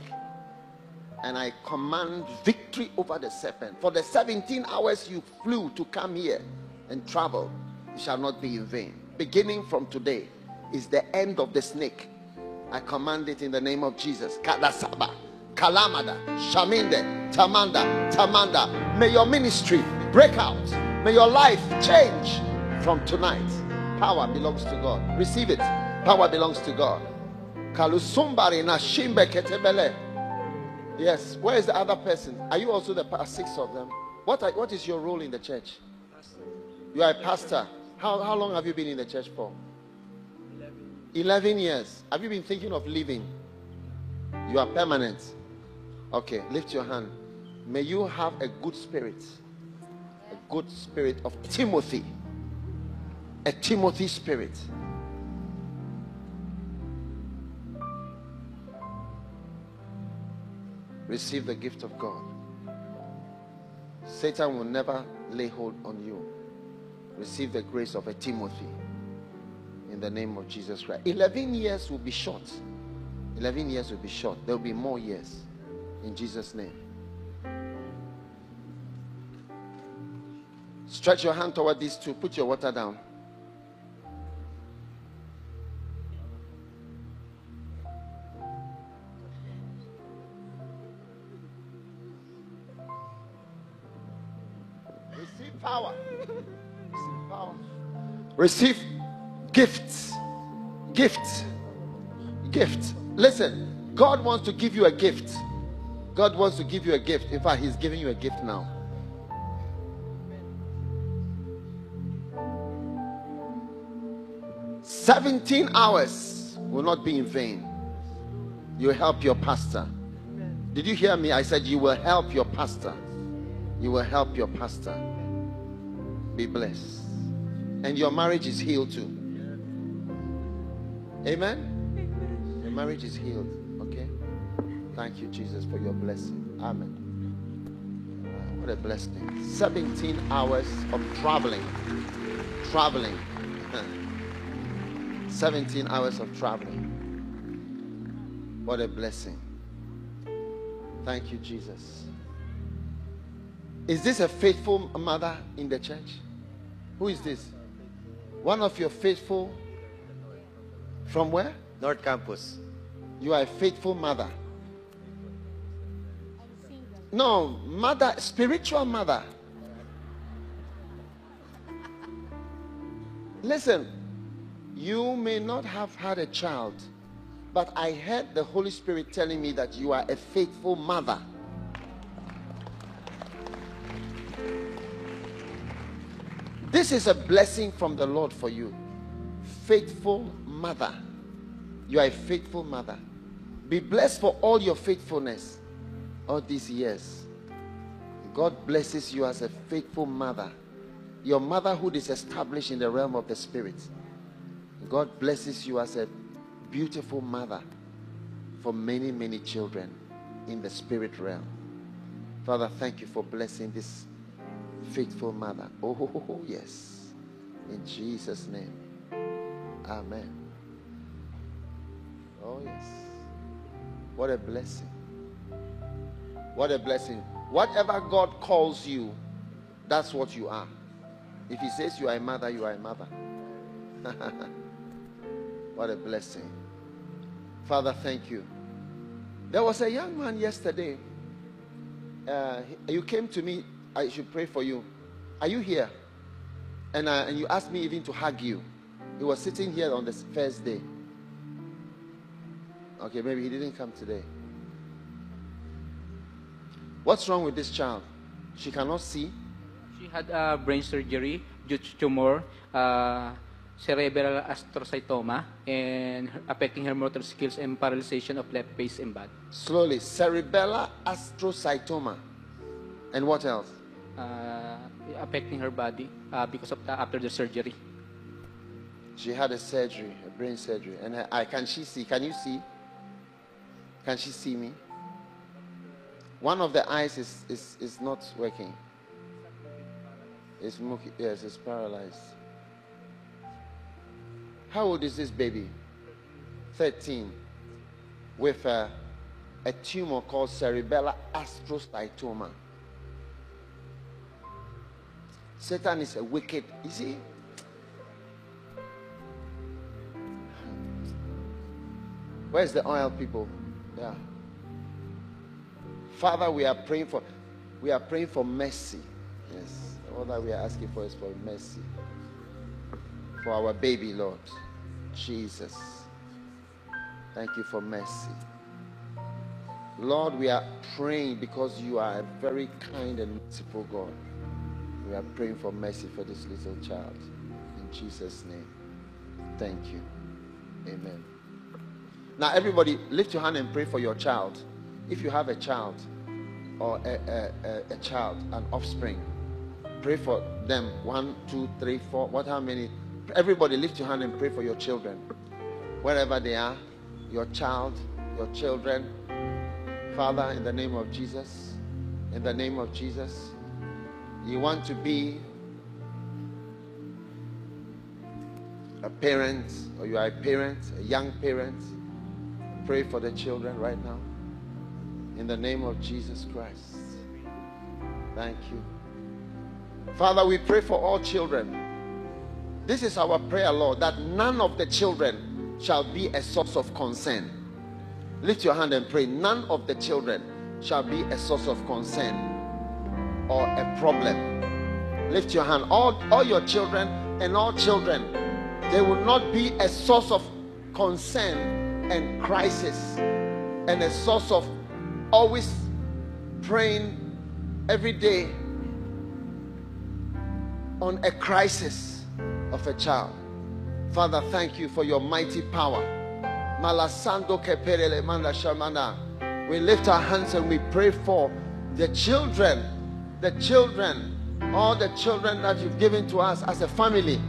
And I command victory over the serpent. For the 17 hours you flew to come here and travel, it shall not be in vain. Beginning from today is the end of the snake. I command it in the name of Jesus. Kalamada, Shaminde, Tamanda, Tamanda. May your ministry break out. May your life change from tonight. Power belongs to God. Receive it. Power belongs to God. Kalusumbari na shimbe ketebele. Yes. Where is the other person? Are you also the six of them? What, are, what is your role in the church? You are a pastor. How, how long have you been in the church for? 11 years. Have you been thinking of leaving? You are permanent. Okay, lift your hand. May you have a good spirit. A good spirit of Timothy. A Timothy spirit. Receive the gift of God. Satan will never lay hold on you. Receive the grace of a Timothy in the name of Jesus Christ. 11 years will be short. 11 years will be short. There will be more years in Jesus' name. Stretch your hand toward these two. Put your water down. Receive power. Receive power. Receive gifts. Gifts. Gift. Listen, God wants to give you a gift. God wants to give you a gift. In fact, He's giving you a gift now. Seventeen hours will not be in vain. You help your pastor. Did you hear me? I said you will help your pastor. You will help your pastor. Be blessed. And your marriage is healed too. Amen? Your marriage is healed. Okay? Thank you, Jesus, for your blessing. Amen. Uh, what a blessing. 17 hours of traveling. Traveling. 17 hours of traveling. What a blessing. Thank you, Jesus. Is this a faithful mother in the church? Who is this? One of your faithful from where? North Campus. You are a faithful mother. No, mother, spiritual mother. Listen, you may not have had a child, but I heard the Holy Spirit telling me that you are a faithful mother. This is a blessing from the Lord for you. Faithful mother. You are a faithful mother. Be blessed for all your faithfulness all these years. God blesses you as a faithful mother. Your motherhood is established in the realm of the spirit. God blesses you as a beautiful mother for many, many children in the spirit realm. Father, thank you for blessing this faithful mother. Oh, yes. In Jesus' name. Amen. Oh, yes. What a blessing. What a blessing. Whatever God calls you, that's what you are. If He says you are a mother, you are a mother. what a blessing. Father, thank you. There was a young man yesterday. Uh, you came to me, I should pray for you. Are you here? And, uh, and you asked me even to hug you. He was sitting here on the first day. Okay, maybe he didn't come today. What's wrong with this child? She cannot see. She had a brain surgery due to tumor, uh, cerebral astrocytoma, and affecting her motor skills and paralyzation of left face and body. Slowly. Cerebellar astrocytoma. And what else? Uh, affecting her body uh, because of the, after the surgery. She had a surgery, a brain surgery. And her, I, can she see? Can you see? Can she see me? One of the eyes is, is, is not working. It's yes, it's paralyzed. How old is this baby? 13. With a, a tumor called cerebellar astrocytoma. Satan is a wicked, is he? Where's the oil, people? Yeah. Father, we are praying for we are praying for mercy. Yes. All that we are asking for is for mercy. For our baby, Lord. Jesus. Thank you for mercy. Lord, we are praying because you are a very kind and merciful God. We are praying for mercy for this little child. In Jesus' name. Thank you. Amen. Now, everybody, lift your hand and pray for your child. If you have a child or a, a, a, a child, an offspring, pray for them. One, two, three, four. What, how many? Everybody, lift your hand and pray for your children. Wherever they are, your child, your children. Father, in the name of Jesus, in the name of Jesus, you want to be a parent or you are a parent, a young parent, pray for the children right now. In the name of Jesus Christ. Thank you. Father, we pray for all children. This is our prayer, Lord, that none of the children shall be a source of concern. Lift your hand and pray. None of the children shall be a source of concern or a problem. Lift your hand. All, all your children and all children, they will not be a source of concern and crisis and a source of always praying every day on a crisis of a child. Father, thank you for your mighty power. Malasando shamana. We lift our hands and we pray for the children, the children, all the children that you've given to us as a family.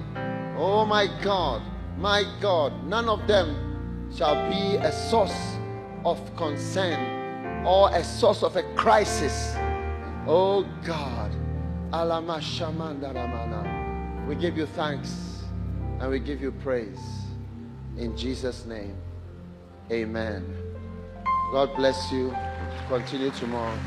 Oh my God, my God, none of them shall be a source of concern or a source of a crisis. Oh God, Alama Shamanda Ramana. We give you thanks and we give you praise. In Jesus' name, amen. God bless you. Continue tomorrow.